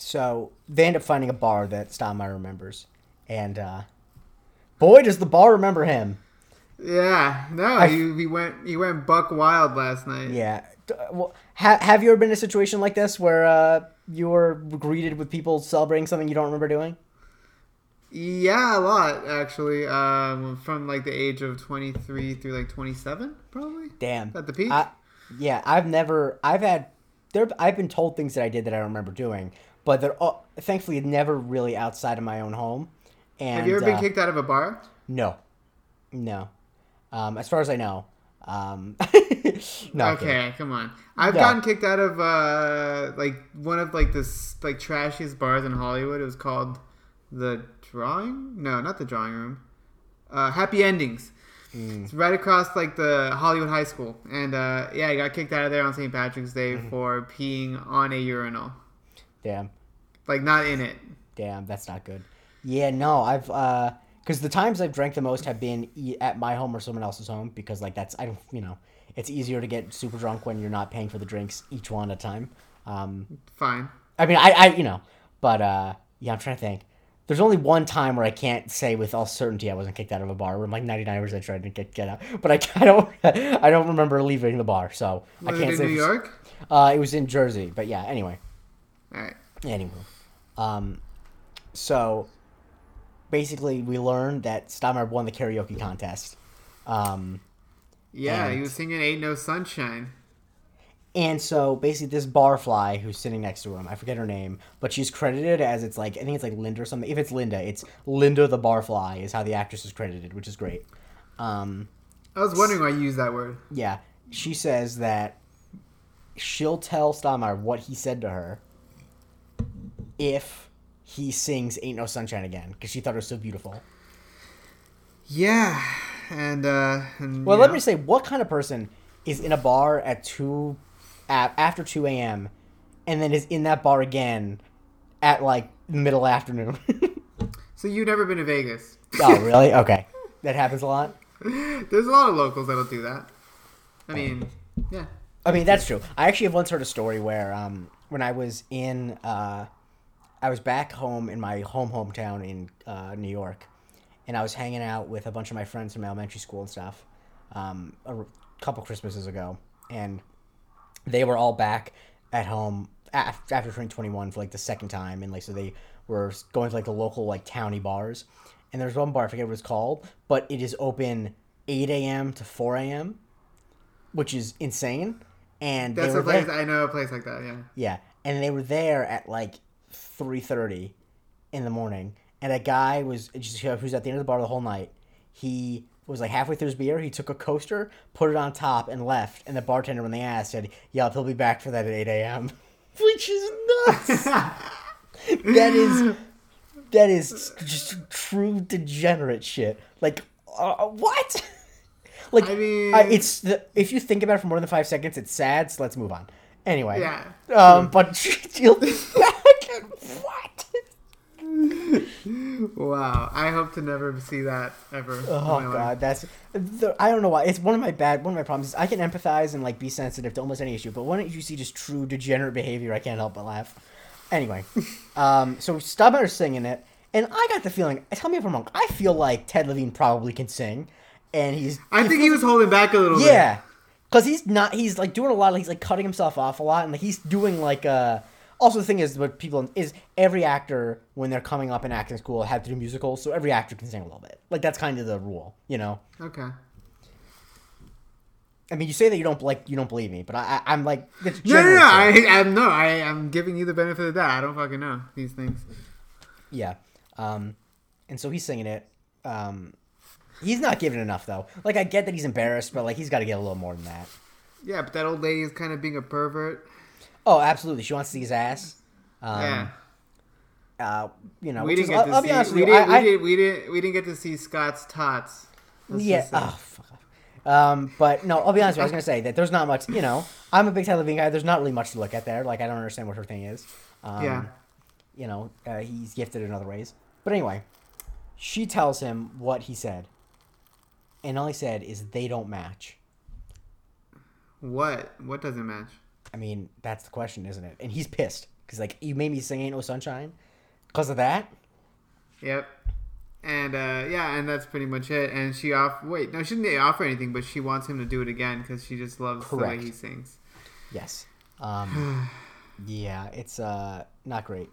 Speaker 1: so they end up finding a bar that Stottlemeyer remembers, and uh, boy, does the bar remember him.
Speaker 2: Yeah, no,
Speaker 1: I-
Speaker 2: he, he went he went buck wild last night.
Speaker 1: Yeah. D- Well, ha- have you ever been in a situation like this where uh, you were greeted with people celebrating something you don't remember doing?
Speaker 2: Yeah, a lot actually. Um, from like the age of twenty three through like twenty seven, probably.
Speaker 1: Damn.
Speaker 2: At the peak.
Speaker 1: I, yeah, I've never. I've had. There. I've been told things that I did that I don't remember doing, but they're all, thankfully never really outside of my own home. And
Speaker 2: Have you ever been
Speaker 1: uh,
Speaker 2: kicked out of a bar?
Speaker 1: No, no. Um, as far as I know. Um, no, I'm kidding.
Speaker 2: Okay, come on. I've
Speaker 1: No.
Speaker 2: gotten kicked out of uh like one of like this like trashiest bars in Hollywood. It was called the Drawing. No, not the Drawing Room. Uh, Happy Endings.
Speaker 1: Mm.
Speaker 2: It's right across like the Hollywood High School, and uh, yeah, I got kicked out of there on St. Patrick's Day
Speaker 1: Mm-hmm.
Speaker 2: for peeing on a urinal,
Speaker 1: Damn.
Speaker 2: like not in it.
Speaker 1: Damn, that's not good. Yeah, no, I've uh, because the times I've drank the most have been e- at my home or someone else's home because like that's I don't you know it's easier to get super drunk when you're not paying for the drinks each one at a time. Um,
Speaker 2: Fine.
Speaker 1: I mean, I, I you know, but uh, yeah, I'm trying to think. There's only one time where I can't say with all certainty I wasn't kicked out of a bar. Where I'm like 99 percent sure I didn't get get out, but I, I don't I don't remember leaving the bar, so I can't
Speaker 2: it
Speaker 1: say.
Speaker 2: in New York?
Speaker 1: Uh, it was in Jersey, but yeah. Anyway,
Speaker 2: All right.
Speaker 1: anyway, um, so basically we learned that Stottlemeyer won the karaoke contest. Um,
Speaker 2: Yeah, he was singing "Ain't No Sunshine."
Speaker 1: And so basically, this barfly who's sitting next to him, I forget her name, but she's credited as it's like I think it's like Linda or something. If it's Linda, it's Linda the barfly is how the actress is credited, which is great. Um,
Speaker 2: I was wondering why you used that word.
Speaker 1: yeah, she says that she'll tell Stottlemeyer what he said to her if he sings "Ain't No Sunshine" again because she thought it was so beautiful.
Speaker 2: Yeah, and uh, and,
Speaker 1: Well, let
Speaker 2: know,
Speaker 1: me say, what kind of person is in a bar at two, at, after two a.m., and then is in that bar again at like middle afternoon?
Speaker 2: So you've never been to Vegas?
Speaker 1: oh, really? Okay, that happens a lot.
Speaker 2: There's a lot of locals that'll do that. I mean, yeah.
Speaker 1: I mean, that's true. I actually have once heard a story where, um, when I was in, uh, I was back home in my home hometown in uh, New York, and I was hanging out with a bunch of my friends from elementary school and stuff, um, a r- couple Christmases ago, and they were all back at home af- after turning 21 for like the second time, and like so they were going to like the local like towny bars, and there's one bar I forget what it's called, but it is open 8 a.m. to 4 a.m which is insane. And
Speaker 2: That's a place
Speaker 1: there,
Speaker 2: I know a place like that. Yeah.
Speaker 1: yeah, and they were there at like three thirty in the morning, and a guy was just who's at the end of the bar the whole night. He was like halfway through his beer. He took a coaster, put it on top, and left. And the bartender, when they asked, said, "Yeah, he'll be back for that at eight a.m." Which is nuts. that is that is just true degenerate shit. Like uh, what? like
Speaker 2: I mean-
Speaker 1: I- it's the if you think about it for more than five seconds, it's sad. So let's move on. Anyway,
Speaker 2: Yeah.
Speaker 1: Um, but he'll be back. What?
Speaker 2: Wow. I hope to never see that ever. in
Speaker 1: Oh
Speaker 2: my life.
Speaker 1: god, that's the, I don't know why. It's one of my bad one of my problems. Is I can empathize and like be sensitive to almost any issue, but when you see just true degenerate behavior, I can't help but laugh. Anyway, um, so Stubber's singing it, and I got the feeling. Tell me if I'm wrong. I feel like Ted Levine probably can sing, and he's.
Speaker 2: I think he was holding back a little bit.
Speaker 1: Yeah, because he's not. He's like doing a lot. He's like cutting himself off a lot, and like he's doing like uh Also, the thing is, what people is every actor when they're coming up in acting school had to do musicals, so every actor can sing a little bit. Like that's kind of the rule, you know.
Speaker 2: Okay.
Speaker 1: I mean, you say that you don't like you don't believe me, but I, I I'm like it's
Speaker 2: No, no, no. I, I'm no. I, I'm giving you the benefit of that. I don't fucking know these things.
Speaker 1: Yeah. Um, and so he's singing it. Um, he's not giving enough though. Like I get that he's embarrassed, but like he's got to get a little more than that.
Speaker 2: Yeah, but that old lady is kind of being a pervert.
Speaker 1: Oh, absolutely. She wants to see his ass. Um,
Speaker 2: yeah.
Speaker 1: Uh, you know,
Speaker 2: We didn't
Speaker 1: is-
Speaker 2: get
Speaker 1: I'll,
Speaker 2: to
Speaker 1: I'll
Speaker 2: see.
Speaker 1: be honest
Speaker 2: we
Speaker 1: you.
Speaker 2: didn't.
Speaker 1: I, I,
Speaker 2: we didn't. We didn't. We didn't get to see Scott's tots. Let's
Speaker 1: yeah. Oh, fuck. Um, but no, I'll be honest. With you, I was gonna say that there's not much. You know, I'm a big Ted Levine guy. There's not really much to look at there. Like I don't understand what her thing is. Um,
Speaker 2: Yeah.
Speaker 1: You know, uh, he's gifted in other ways. But anyway, she tells him what he said, and all he said is they don't match.
Speaker 2: What? What doesn't match?
Speaker 1: I mean, that's the question, isn't it? And he's pissed because like you made me sing "Ain't No Sunshine" because of that.
Speaker 2: Yep. and uh, yeah, and that's pretty much it. And she off. Wait, no, she didn't offer anything, but she wants him to do it again because she just loves
Speaker 1: Correct.
Speaker 2: the way he sings.
Speaker 1: Yes. Um, yeah, it's uh not great.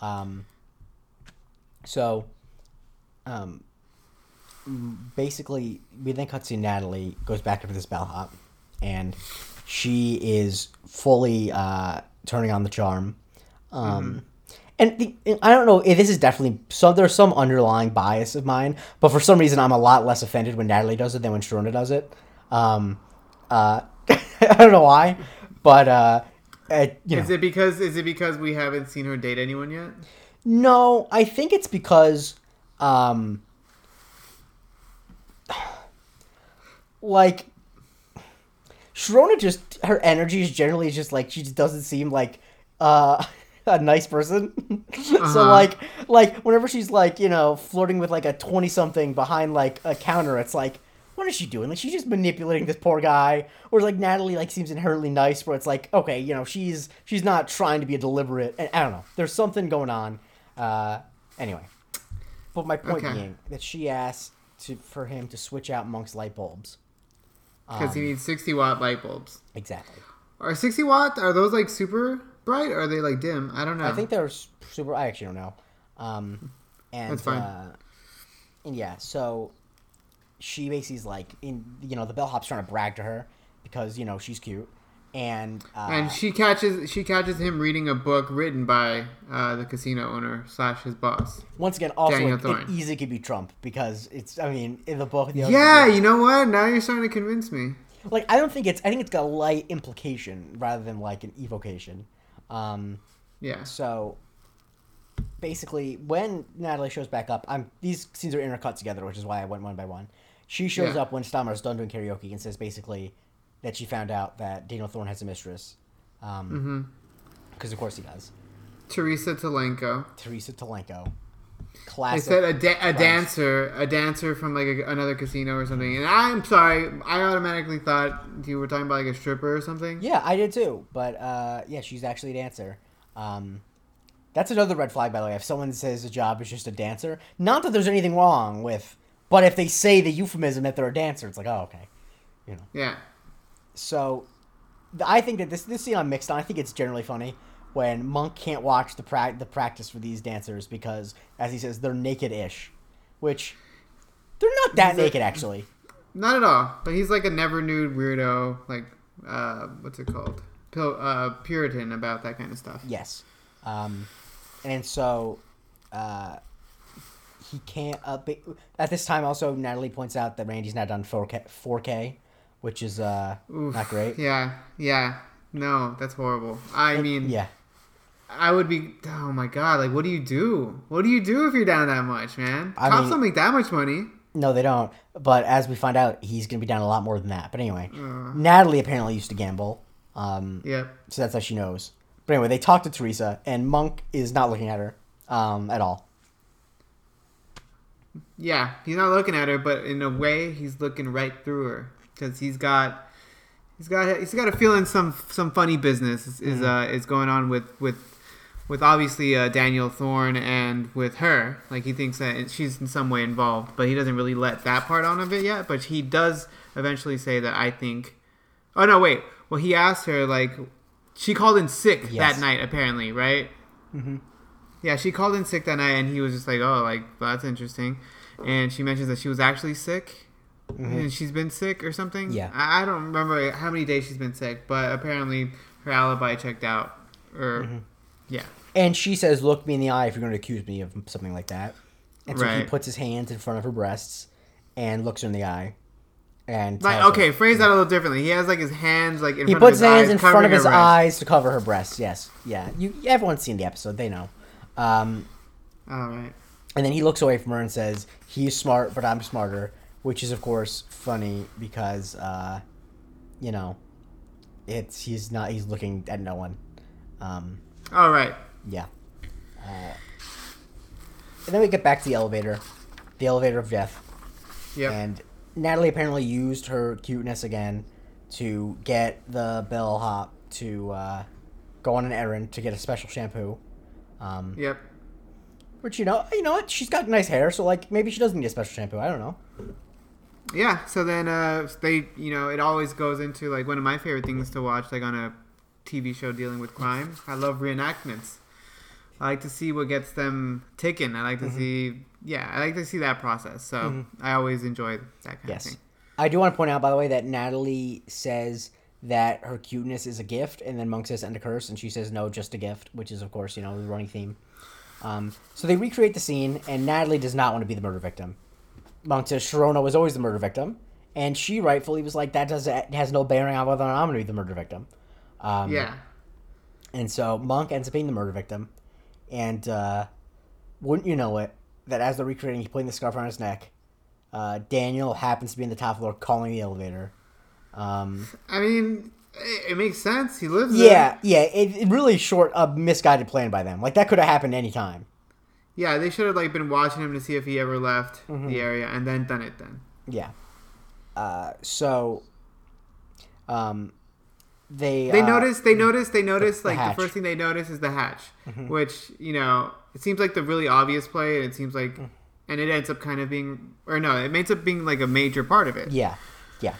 Speaker 1: Um, so, um, basically, we then cut to Natalie goes back into this bellhop, and she is fully uh turning on the charm. Um, and the, I don't know. This is definitely so. There's some underlying bias of mine, but for some reason, I'm a lot less offended when Natalie does it than when Sharona does it. Um, uh, I don't know why, but uh, uh, you know,
Speaker 2: Is it because is it because we haven't seen her date anyone yet?
Speaker 1: no, I think it's because, um, like, Sharona just her energy is generally just like she just doesn't seem like uh a nice person. so
Speaker 2: Uh-huh.
Speaker 1: like like whenever she's like you know flirting with like a twenty something behind like a counter, it's like. What is she doing? Like she's just manipulating this poor guy. Or like Natalie like seems inherently nice, where it's like, okay, you know, she's she's not trying to be a deliberate. And I don't know. There's something going on. Uh, anyway, but my point
Speaker 2: Okay.
Speaker 1: being that she asked to for him to switch out Monk's light bulbs.
Speaker 2: Because he needs sixty watt light bulbs.
Speaker 1: Exactly.
Speaker 2: Are sixty watt? Are those like super bright? Or are they like dim? I don't know.
Speaker 1: I think they're super. I actually don't know. Um, and
Speaker 2: That's fine.
Speaker 1: Uh, and yeah, so she basically is like in you know the bellhop's trying to brag to her because you know she's cute, and uh,
Speaker 2: and she catches she catches him reading a book written by uh, the casino owner slash his boss.
Speaker 1: once again also it easily could be Trump because it's I mean in the book the
Speaker 2: Yeah, you know what? Now you're starting to convince me.
Speaker 1: like I don't think it's I think it's got a light implication rather than like an evocation. Um,
Speaker 2: Yeah.
Speaker 1: So basically, when Natalie shows back up, I'm these scenes are intercut together, which is why I went one by one. She shows
Speaker 2: Yeah.
Speaker 1: up when Stammer's done doing karaoke and says basically that she found out that Daniel Thorne has a mistress, because
Speaker 2: Mm-hmm.
Speaker 1: of course he does.
Speaker 2: Teresa Talenko.
Speaker 1: Teresa Talenko,
Speaker 2: They
Speaker 1: classic.
Speaker 2: said a, da- a dancer, a dancer from like a, another casino or something. And I'm sorry, I automatically thought you were talking about like a stripper or something.
Speaker 1: yeah, I did too, but uh, yeah, she's actually a dancer. Um, that's another red flag, by the way. If someone says a job is just a dancer, not that there's anything wrong with, but if they say the euphemism that they're a dancer, it's like, oh, okay. you know.
Speaker 2: Yeah.
Speaker 1: So, I think that this this scene I'm mixed on. I think it's generally funny when Monk can't watch the pra- the practice for these dancers because, as he says, they're naked-ish, which they're not that
Speaker 2: He's like-
Speaker 1: naked actually.
Speaker 2: Not at all. But he's like a never nude weirdo, like uh, what's it called? Pil- uh, Puritan about that kind of stuff.
Speaker 1: Yes, um, and so uh, he can't. Uh, at this time, also Natalie points out that Randy's not done 4K, 4K which is uh,
Speaker 2: Oof.
Speaker 1: not great.
Speaker 2: Yeah, yeah. No, that's horrible. I mean,
Speaker 1: Yeah,
Speaker 2: I would be. Oh my god! Like, what do you do? What do you do if you're down that much, man?
Speaker 1: I
Speaker 2: Cops
Speaker 1: mean-
Speaker 2: don't make that much money.
Speaker 1: No, they don't. But as we find out, he's gonna be down a lot more than that. But anyway,
Speaker 2: Uh.
Speaker 1: Natalie apparently used to gamble, um,
Speaker 2: Yep.
Speaker 1: so that's how she knows. But anyway, they talk to Teresa, and Monk is not looking at her um, at all.
Speaker 2: Yeah, he's not looking at her, but in a way, he's looking right through her because he's got, he's got, he's got a feeling some some funny business is is, uh, is going on with with with obviously uh, Daniel Thorne and with her. Like he thinks that she's in some way involved, but he doesn't really let that part on of it yet. But he does eventually say that I think. Oh no! Wait. Well, he asked her like, she called in sick
Speaker 1: Yes.
Speaker 2: that night apparently, right?
Speaker 1: Mm-hmm.
Speaker 2: Yeah, she called in sick that night, and he was just like, "Oh, like well, that's interesting." And she mentions that she was actually sick, and she's been sick or something.
Speaker 1: Yeah.
Speaker 2: I, I don't remember how many days she's been sick, but apparently her alibi checked out. Or yeah,
Speaker 1: And she says, "Look me in the eye if you're going to accuse me of something like that." And so he puts his hands in front of her breasts and looks her in the eye. And
Speaker 2: like
Speaker 1: tells her-
Speaker 2: okay, phrase that a little differently. He has like his hands like in
Speaker 1: he
Speaker 2: front
Speaker 1: puts
Speaker 2: of
Speaker 1: his
Speaker 2: his
Speaker 1: hands
Speaker 2: eyes,
Speaker 1: in front of his
Speaker 2: her breast.
Speaker 1: eyes to cover her breasts. Yes, yeah. You everyone's seen the episode; they know. Um,
Speaker 2: All right.
Speaker 1: And then he looks away from her and says, "He's smart, but I'm smarter," which is of course funny because, uh, you know, it's he's not he's looking at no one. Um,
Speaker 2: All right.
Speaker 1: yeah. Uh, and then we get back to the elevator, the elevator of death,
Speaker 2: Yeah.
Speaker 1: and Natalie apparently used her cuteness again to get the bellhop to uh, go on an errand to get a special shampoo. Um,
Speaker 2: Yep.
Speaker 1: Which you know, you know what? She's got nice hair, so like maybe she doesn't need a special shampoo. I don't know.
Speaker 2: Yeah. So then uh, they, you know, it always goes into like one of my favorite things to watch, like on a TV show dealing with crime. I love reenactments. I like to see what gets them taken. I like to see, yeah, I like to see that process. So I always enjoy that kind
Speaker 1: Yes.
Speaker 2: of thing.
Speaker 1: I do want to point out, by the way, that Natalie says that her cuteness is a gift, and then Monk says and a curse, and she says no, just a gift, which is of course you know the running theme. Um, so they recreate the scene, and Natalie does not want to be the murder victim. Monk says Sharona was always the murder victim, and she rightfully was like that does it has no bearing on whether or not I'm going to be the murder victim. Um,
Speaker 2: Yeah.
Speaker 1: And so Monk ends up being the murder victim, and uh, wouldn't you know it, that as they're recreating, he's putting the scarf around his neck. Uh, Daniel happens to be in the top floor calling the elevator. Um,
Speaker 2: I mean, it, it makes sense. He lives there.
Speaker 1: yeah, yeah, it, it really short, a misguided plan by them. Like that could have happened any time.
Speaker 2: Yeah, they should have like been watching him to see if he ever left
Speaker 1: Mm-hmm.
Speaker 2: the area and then done it then.
Speaker 1: Yeah. Uh, so, um, they
Speaker 2: They
Speaker 1: uh,
Speaker 2: notice. They notice. They notice.
Speaker 1: the
Speaker 2: like
Speaker 1: hatch.
Speaker 2: the first thing they notice is the hatch, which you know it seems like the really obvious play, and it seems like, and it ends up kind of being, or no, it ends up being like a major part of it.
Speaker 1: Yeah, yeah.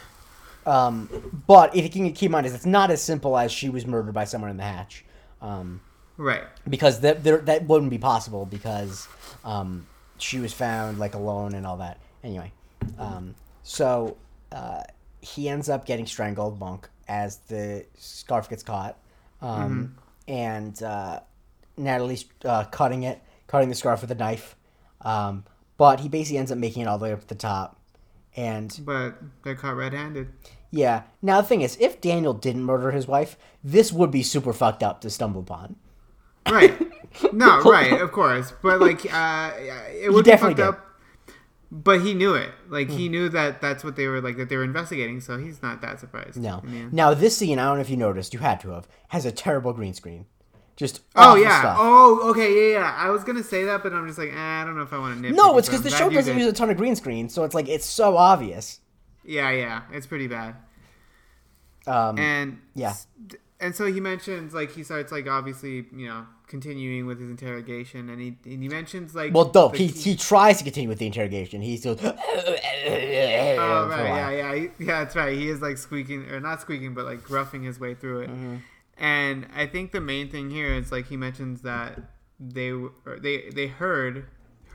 Speaker 1: Um, but if you can keep in mind is it's not as simple as she was murdered by someone in the hatch. Um,
Speaker 2: Right.
Speaker 1: because that there, that wouldn't be possible because um, she was found like alone and all that. Anyway, um, so uh, he ends up getting strangled, Monk, as the scarf gets caught, um, and uh, Natalie's uh, cutting it, cutting the scarf with a knife, um, but he basically ends up making it all the way up to the top, and
Speaker 2: But they're caught red-handed.
Speaker 1: yeah. Now the thing is, if Daniel didn't murder his wife, this would be super fucked up to stumble upon.
Speaker 2: Right. No, right, of course. But like, uh, it would be fucked
Speaker 1: did.
Speaker 2: up. But he knew it. Like
Speaker 1: Hmm.
Speaker 2: he knew that that's what they were like that they were investigating. So he's not that surprised.
Speaker 1: No. Now this scene, I don't know if you noticed, you had to have, has a terrible green screen. Just
Speaker 2: Oh
Speaker 1: awful
Speaker 2: yeah.
Speaker 1: stuff.
Speaker 2: Oh okay. Yeah, yeah. I was gonna say that, but I'm just like, eh, I don't know if I want to nip.
Speaker 1: no, it's because the show doesn't use a ton of green screen, so it's like it's so obvious.
Speaker 2: Yeah, yeah. It's pretty bad.
Speaker 1: Um,
Speaker 2: And
Speaker 1: yeah.
Speaker 2: And so he mentions like he starts like obviously you know continuing with his interrogation, and he and he mentions like
Speaker 1: well, dope. He, he tries to continue with the interrogation. He still.
Speaker 2: Oh right, yeah, yeah, he, yeah. That's right. He is like squeaking or not squeaking, but like roughing his way through it.
Speaker 1: Mm-hmm.
Speaker 2: And I think the main thing here is like he mentions that they they they heard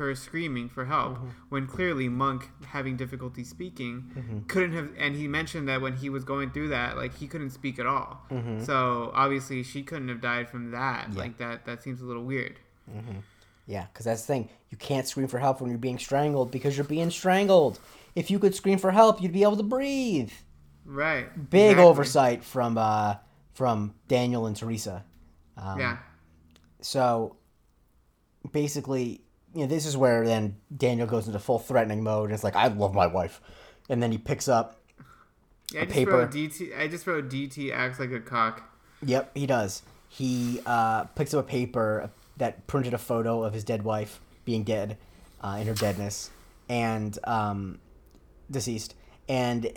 Speaker 2: her screaming for help
Speaker 1: Mm-hmm.
Speaker 2: when clearly Monk having difficulty speaking couldn't have. And he mentioned that when he was going through that, like he couldn't speak at all. So obviously she couldn't have died from that.
Speaker 1: Mm-hmm. Yeah.
Speaker 2: Like that. That seems a little weird.
Speaker 1: Yeah, because that's the thing. You can't scream for help when you're being strangled because you're being strangled. If you could scream for help, you'd be able to breathe.
Speaker 2: Right.
Speaker 1: Big
Speaker 2: Exactly.
Speaker 1: oversight from uh, from Daniel and Teresa. Um,
Speaker 2: Yeah.
Speaker 1: So basically, you know, this is where then Daniel goes into full threatening mode. And it's like, I love my wife, and then he picks up.
Speaker 2: Yeah, I just
Speaker 1: paper.
Speaker 2: wrote DT. I just wrote DT acts like a cock.
Speaker 1: Yep, he does. He uh, picks up a paper that printed a photo of his dead wife being dead, uh, in her deadness, and um, deceased, and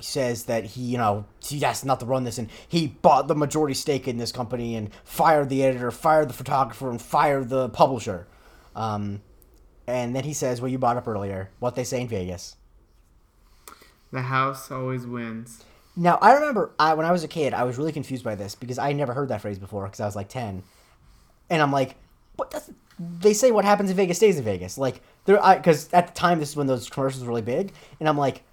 Speaker 1: says that he, you know, he not to run this, and he bought the majority stake in this company, and fired the editor, fired the photographer, and fired the publisher. Um, and then he says, "What you brought up earlier, what they say in Vegas."
Speaker 2: The house always wins.
Speaker 1: Now I remember I when I was a kid, I was really confused by this because I never heard that phrase before because I was like ten, and I'm like, what? That's, they say what happens in Vegas stays in Vegas. Like there, I because at the time this is when those commercials were really big, and I'm like,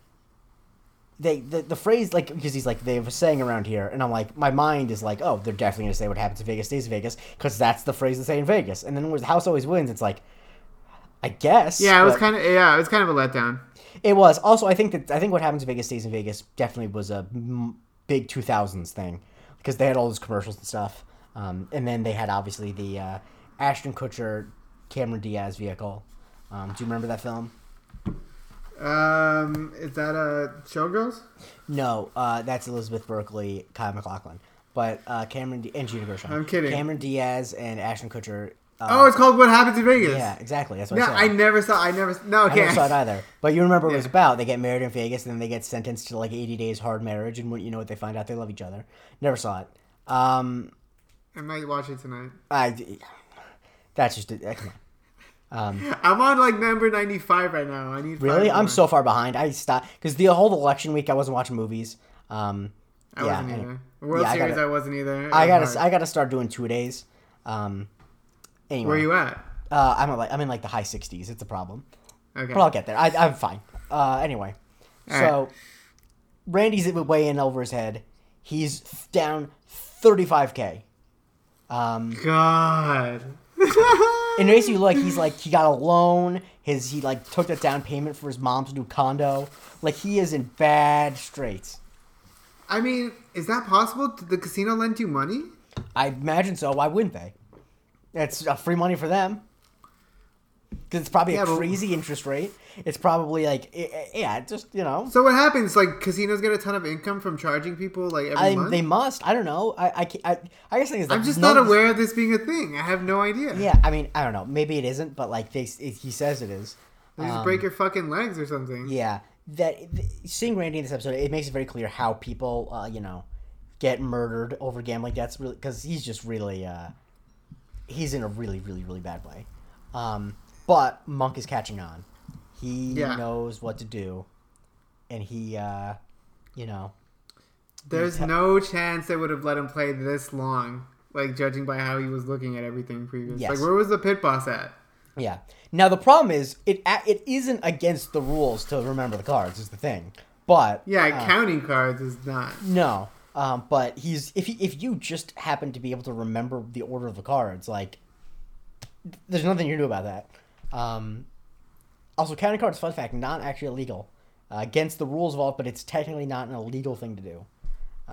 Speaker 1: they the, the phrase like because he's like they were saying around here, and I'm like my mind is like, oh, they're definitely gonna say what happens in Vegas stays in Vegas because that's the phrase they say in Vegas, and then when the house always wins, it's like, I guess.
Speaker 2: Yeah, it was kind of yeah, it was kind of a letdown.
Speaker 1: it was also. I think that I think what happens in Vegas stays in Vegas definitely was a m- big two thousands thing because they had all those commercials and stuff, um, and then they had obviously the uh, Ashton Kutcher, Cameron Diaz vehicle. Um, do you remember that film?
Speaker 2: Um, is that a Showgirls?
Speaker 1: No, uh, that's Elizabeth Berkley, Kyle MacLachlan, but uh, Cameron D- and Gina Gershon.
Speaker 2: I'm kidding.
Speaker 1: Cameron Diaz and Ashton Kutcher. Uh,
Speaker 2: Oh, it's called What Happens in Vegas.
Speaker 1: yeah, exactly. That's what
Speaker 2: No,
Speaker 1: I
Speaker 2: I never saw. I never. No,
Speaker 1: I never saw it either. But you remember what it was about. They get married in Vegas, and then they get sentenced to like 80 days hard marriage, and when you know what they find out, they love each other. Never saw it. Um,
Speaker 2: I might watch it tonight.
Speaker 1: I, that's just uh, come on. Um,
Speaker 2: I'm on like number 95 right now. I need.
Speaker 1: really, I'm so far behind. I stopped because the whole election week I wasn't watching movies. Um,
Speaker 2: I
Speaker 1: yeah,
Speaker 2: wasn't either. World
Speaker 1: yeah, I
Speaker 2: Series,
Speaker 1: gotta-
Speaker 2: I wasn't either. It
Speaker 1: I gotta
Speaker 2: hard.
Speaker 1: I gotta start doing two days. Um, anyway,
Speaker 2: Where are you at?
Speaker 1: Uh, I'm like I'm in like the high 60s. It's a problem,
Speaker 2: Okay.
Speaker 1: but I'll get there. I, I'm fine. Uh, anyway,
Speaker 2: All
Speaker 1: so Randy's way in over his head. He's down 35k. Um,
Speaker 2: God.
Speaker 1: it makes you look like he's like he got a loan. His he like took that down payment for his mom's new condo. Like he is in bad straits.
Speaker 2: I mean, is that possible? Did the casino lend you money?
Speaker 1: I imagine so. Why wouldn't they? It's uh, free money for them. It's probably
Speaker 2: Yeah,
Speaker 1: a crazy interest rate. It's probably like yeah, just you know.
Speaker 2: So what happens? Like casinos get a ton of income from charging people like every
Speaker 1: I,
Speaker 2: month.
Speaker 1: they must. I don't know. I I, I, I guess the thing is, like,
Speaker 2: I'm just not aware of this being a thing. I have no idea.
Speaker 1: Yeah, I mean, I don't know. Maybe it isn't, but like they, it, he says it is.
Speaker 2: They just
Speaker 1: Um,
Speaker 2: break your fucking legs or something.
Speaker 1: Yeah, that th- seeing Randy in this episode, it makes it very clear how people, uh, you know, get murdered over gambling debts. Really, because he's just really, uh, he's in a really, really, really bad way. Um, but Monk is catching on. He
Speaker 2: Yeah.
Speaker 1: knows what to do, and he, uh, you know,
Speaker 2: There's
Speaker 1: Yeah.
Speaker 2: no chance they would have let him play this long. Like judging by how he was looking at everything previous.
Speaker 1: Yes.
Speaker 2: Like where was the pit boss at?
Speaker 1: yeah. Now the problem is, it it isn't against the rules to remember the cards. Is the thing, but
Speaker 2: Yeah,
Speaker 1: uh,
Speaker 2: counting cards is not.
Speaker 1: No, um, but he's if he, if you just happen to be able to remember the order of the cards, like there's nothing you can do about that. Um, also, counting cards, fun fact, not actually illegal, uh, against the rules of all, but it's technically not an illegal thing to do.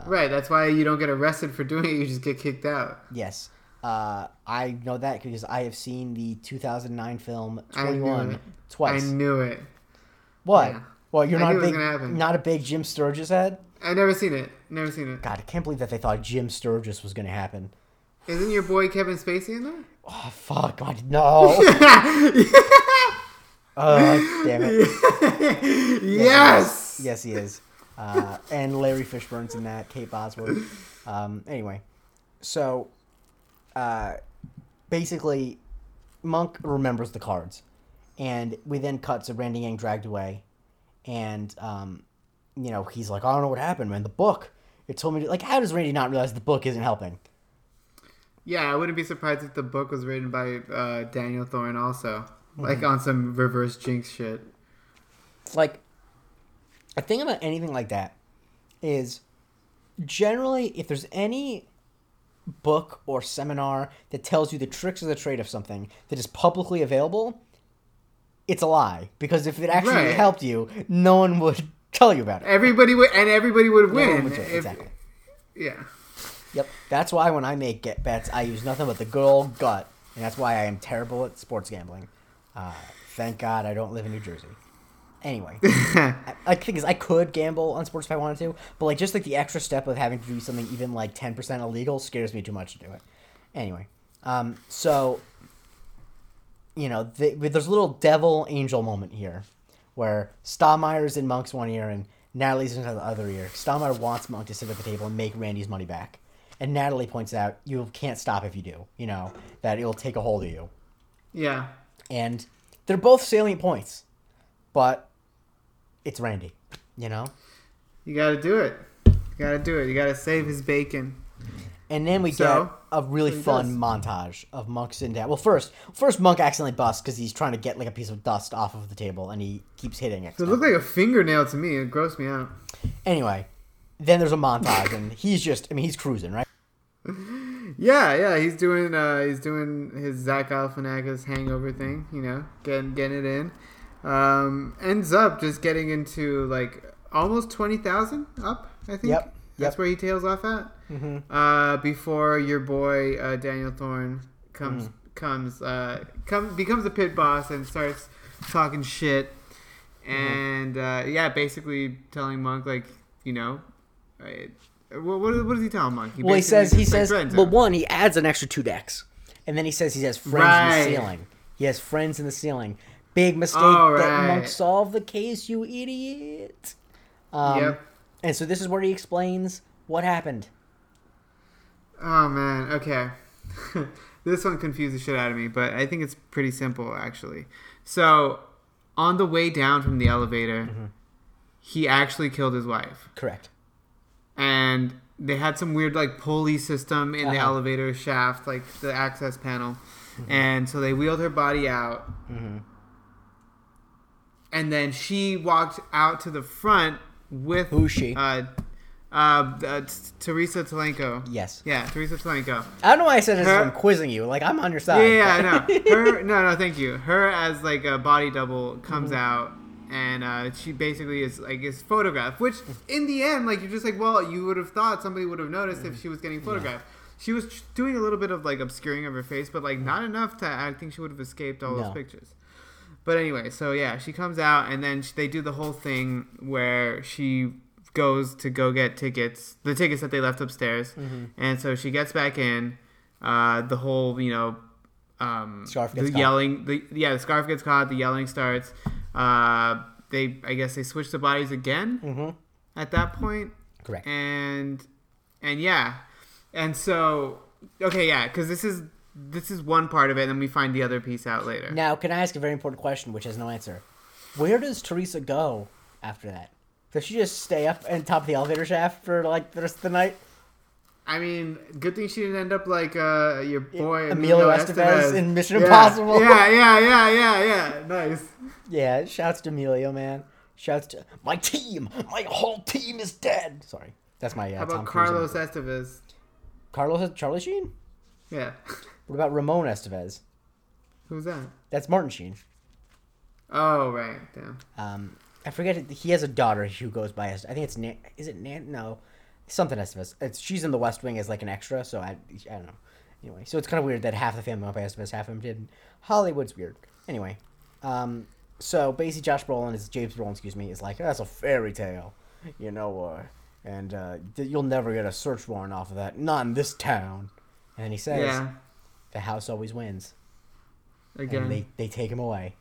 Speaker 2: Right, that's why you don't get arrested for doing it. You just get kicked out.
Speaker 1: Yes, uh, I know that because I have seen the 2009 film 21
Speaker 2: it.
Speaker 1: twice.
Speaker 2: I knew it.
Speaker 1: what?
Speaker 2: yeah.
Speaker 1: Well, you're
Speaker 2: I
Speaker 1: not a big, not a big Jim Sturgess head.
Speaker 2: I never seen it. Never seen it.
Speaker 1: God, I can't believe that they thought Jim Sturgess was going to happen.
Speaker 2: Isn't your boy Kevin Spacey in there?
Speaker 1: Oh fuck! I no. Oh, damn it.
Speaker 2: yes.
Speaker 1: Yes, he is. Uh, and Larry Fishburne's in that. Kate Bosworth. Um, anyway, so uh, basically, Monk remembers the cards, and we then cut to Randy Yang dragged away, and um, you know he's like, I don't know what happened, man. The book. It told me to, like, how does Randy not realize the book isn't helping?
Speaker 2: Yeah, I wouldn't be surprised if the book was written by uh, Daniel Thorne also.
Speaker 1: Mm-hmm.
Speaker 2: Like on some reverse jinx shit.
Speaker 1: like a thing about anything like that is generally if there's any book or seminar that tells you the tricks of the trade of something that is publicly available it's a lie because if it actually
Speaker 2: Right.
Speaker 1: helped you no one would tell you about it
Speaker 2: Everybody would, and everybody would
Speaker 1: No one
Speaker 2: win.
Speaker 1: would do it,
Speaker 2: if-
Speaker 1: exactly
Speaker 2: Yeah.
Speaker 1: Yep. That's why when i make get bets i use nothing but the good old gut. And that's why i am terrible at sports gambling. Uh, thank god i don't live in new jersey. Anyway. I, I think is I could gamble on sports if I wanted to, but like just like the extra step of having to do something even like ten percent illegal scares me too much to do it. Anyway, um, so you know, the, there's a little devil angel moment here, where Stottlemeyer's in Monk's one ear and Natalie's in the other ear. Stottlemeyer wants Monk to sit at the table and make Randy's money back, and Natalie points out you can't stop if you do. You know that it'll take a hold of you
Speaker 2: Yeah.
Speaker 1: and they're both salient points, but it's Randy, you know.
Speaker 2: You gotta do it. You gotta do it. You gotta save his bacon.
Speaker 1: And then we
Speaker 2: So,
Speaker 1: get a really fun
Speaker 2: does.
Speaker 1: montage of monks sitting down. Well, first, first Monk accidentally busts because he's trying to get like a piece of dust off of the table, and he keeps hitting it.
Speaker 2: So it looked like a fingernail to me. It grossed me out.
Speaker 1: Anyway, then there's a montage, and he's just—I mean, he's cruising, right?
Speaker 2: Yeah, yeah, he's doing uh he's doing his Zach Galifianakis hangover thing, you know, getting getting it in. Um, ends up just getting into like almost twenty thousand up, I think.
Speaker 1: Yep,
Speaker 2: That's
Speaker 1: yep.
Speaker 2: where he tails off at.
Speaker 1: Mm-hmm.
Speaker 2: Uh, before your boy uh, Daniel Thorne comes comes uh come becomes a pit boss and starts talking shit, and uh, yeah, basically telling Monk like you know. What, what, he tell Monk?
Speaker 1: Well, he says he says well, one he adds an extra two decks, and then he says he has friends
Speaker 2: Right.
Speaker 1: in the ceiling. He has friends in the ceiling. Big mistake
Speaker 2: Oh,
Speaker 1: that. Monk solved the case, you idiot. Um,
Speaker 2: Yep.
Speaker 1: And so this is where he explains what happened.
Speaker 2: Oh man, okay. this one confused the shit out of me, but I think it's pretty simple actually. So, on the way down from the elevator,
Speaker 1: Mm-hmm.
Speaker 2: he actually killed his wife,
Speaker 1: Correct.
Speaker 2: And they had some weird like pulley system in the
Speaker 1: Uh-huh.
Speaker 2: elevator shaft, like the access panel, and so they wheeled her body out,
Speaker 1: Mm-hmm.
Speaker 2: and then she walked out to the front with
Speaker 1: Who's she?
Speaker 2: Uh, uh, uh, Teresa Telenko.
Speaker 1: Yes.
Speaker 2: Yeah, Teresa Telenko.
Speaker 1: I don't know why I said this
Speaker 2: Her-
Speaker 1: I'm quizzing you. Like I'm on your
Speaker 2: Yeah,
Speaker 1: side.
Speaker 2: yeah, I know. Her, no, no, thank you. Her as like a body double comes
Speaker 1: Mm-hmm.
Speaker 2: out, and uh, she basically is like is photographed. Which in the end, like you're just like, well, you would have thought somebody would have noticed if she was getting photographed. She was doing a little bit of like obscuring of her face, but like not enough to. I think she would have escaped all
Speaker 1: No.
Speaker 2: those pictures. But anyway, so yeah, she comes out, and then sh they do the whole thing where she goes to go get tickets, the tickets that they left upstairs,
Speaker 1: Mm-hmm.
Speaker 2: and so she gets back in. Uh, the whole, you know, um,
Speaker 1: Scarf
Speaker 2: the
Speaker 1: caught.
Speaker 2: yelling, the yeah, the scarf gets caught, the yelling starts. Uh, they, I guess, they switch the bodies again
Speaker 1: Mm-hmm.
Speaker 2: at that point,
Speaker 1: Correct.
Speaker 2: and and yeah, and so okay, yeah, because this is this is one part of it, and then we find the other piece out later.
Speaker 1: Now, can I ask a very important question, which has no answer? Where does Teresa go after that? Does she just stay up on top of the elevator shaft for like the rest of the night?
Speaker 2: I mean, good thing she didn't end up like uh, your boy
Speaker 1: Emilio Estevez in Mission
Speaker 2: Yeah.
Speaker 1: Impossible.
Speaker 2: Yeah, yeah, yeah, yeah, yeah. Nice.
Speaker 1: Yeah, shouts to Emilio, man. Shouts to my team. My whole team is dead. Sorry, that's my. Uh,
Speaker 2: How about
Speaker 1: Tom
Speaker 2: Carlos. Estevez?
Speaker 1: Carlos Charlie Sheen.
Speaker 2: Yeah.
Speaker 1: What about Ramon Estevez?
Speaker 2: Who's that?
Speaker 1: That's Martin Sheen.
Speaker 2: Oh right, damn.
Speaker 1: Um, I forget. He has a daughter who goes by. I think it's Nan. Is it Nan? No, something Estevez. It's she's in the West Wing as like an extra. So I, I don't know. Anyway, so it's kind of weird that half the family went by Estevez, half of them didn't. Hollywood's weird. Anyway, um, so basically, Josh Brolin is James Brolin, excuse me, is like that's a fairy tale, you know, uh, and uh, you'll never get a search warrant off of that, not in this town. And then he says,
Speaker 2: Yeah.
Speaker 1: "The house always wins."
Speaker 2: Again.
Speaker 1: and they, they take him away.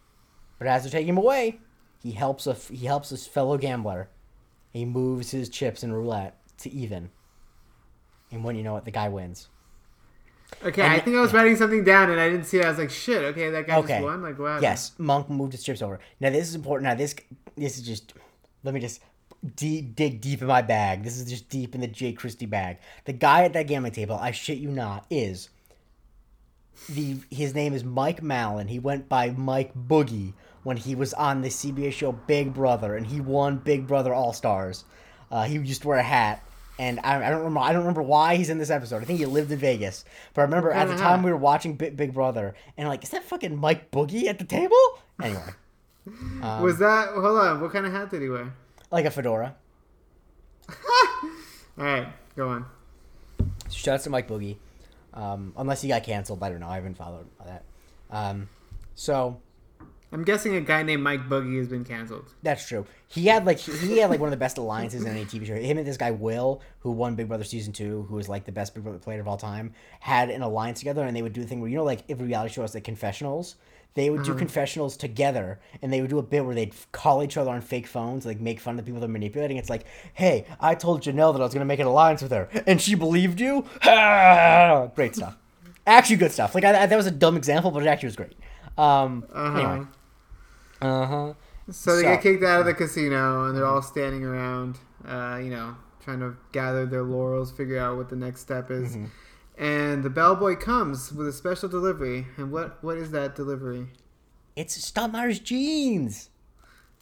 Speaker 1: But as they're taking him away, he helps a he helps his fellow gambler. He moves his chips in roulette to even. And when you know it, the guy wins.
Speaker 2: Okay,
Speaker 1: and-
Speaker 2: I think I was writing something down and I didn't see it. I was like, shit. Okay, that guy
Speaker 1: Okay.
Speaker 2: just won. Like wow.
Speaker 1: Yes, Monk moved his chips over. Now this is important. Now this this is just let me just de- dig deep in my bag. This is just deep in the Jay Christie bag. The guy at that gambling table, I shit you not, is the his name is Mike Malin. He went by Mike Boogie when he was on the CBS show Big Brother, and he won Big Brother All Stars. Uh, he used to wear a hat, and I, I don't remember. I don't remember why he's in this episode. I think he lived in Vegas, but I remember at the time we were watching Big, Big Brother, and like, is that fucking Mike Boogie at the table? Anyway, um,
Speaker 2: was that? Hold on. What kind of hat did he wear?
Speaker 1: like a fedora.
Speaker 2: All right, go on.
Speaker 1: Shouts to Mike Boogie. Um, unless he got canceled, I don't know. I haven't followed that. Um, so
Speaker 2: I'm guessing a guy named Mike Boogie has been canceled.
Speaker 1: That's true. He had like he had like one of the best alliances in any TV show. Him and this guy Will, who won Big Brother season two, who was like the best Big Brother player of all time, had an alliance together, and they would do the thing where you know like if a reality show has like confessionals, they would do confessionals together, and they would do a bit where they'd call each other on fake phones, like make fun of the people they're manipulating. It's like, hey, I told Janelle that I was gonna make an alliance with her, and she believed you. Great stuff. Actually, good stuff. Like I, I, that was a dumb example, but it actually was great. Um,
Speaker 2: Uh-huh.
Speaker 1: Anyway. Uh huh.
Speaker 2: So they
Speaker 1: So-
Speaker 2: get kicked out of the casino, and they're all standing around, uh, you know, trying to gather their laurels, figure out what the next step is.
Speaker 1: Mm-hmm.
Speaker 2: And the bellboy comes with a special delivery. And what what is that delivery?
Speaker 1: It's Stottlemeyer's jeans.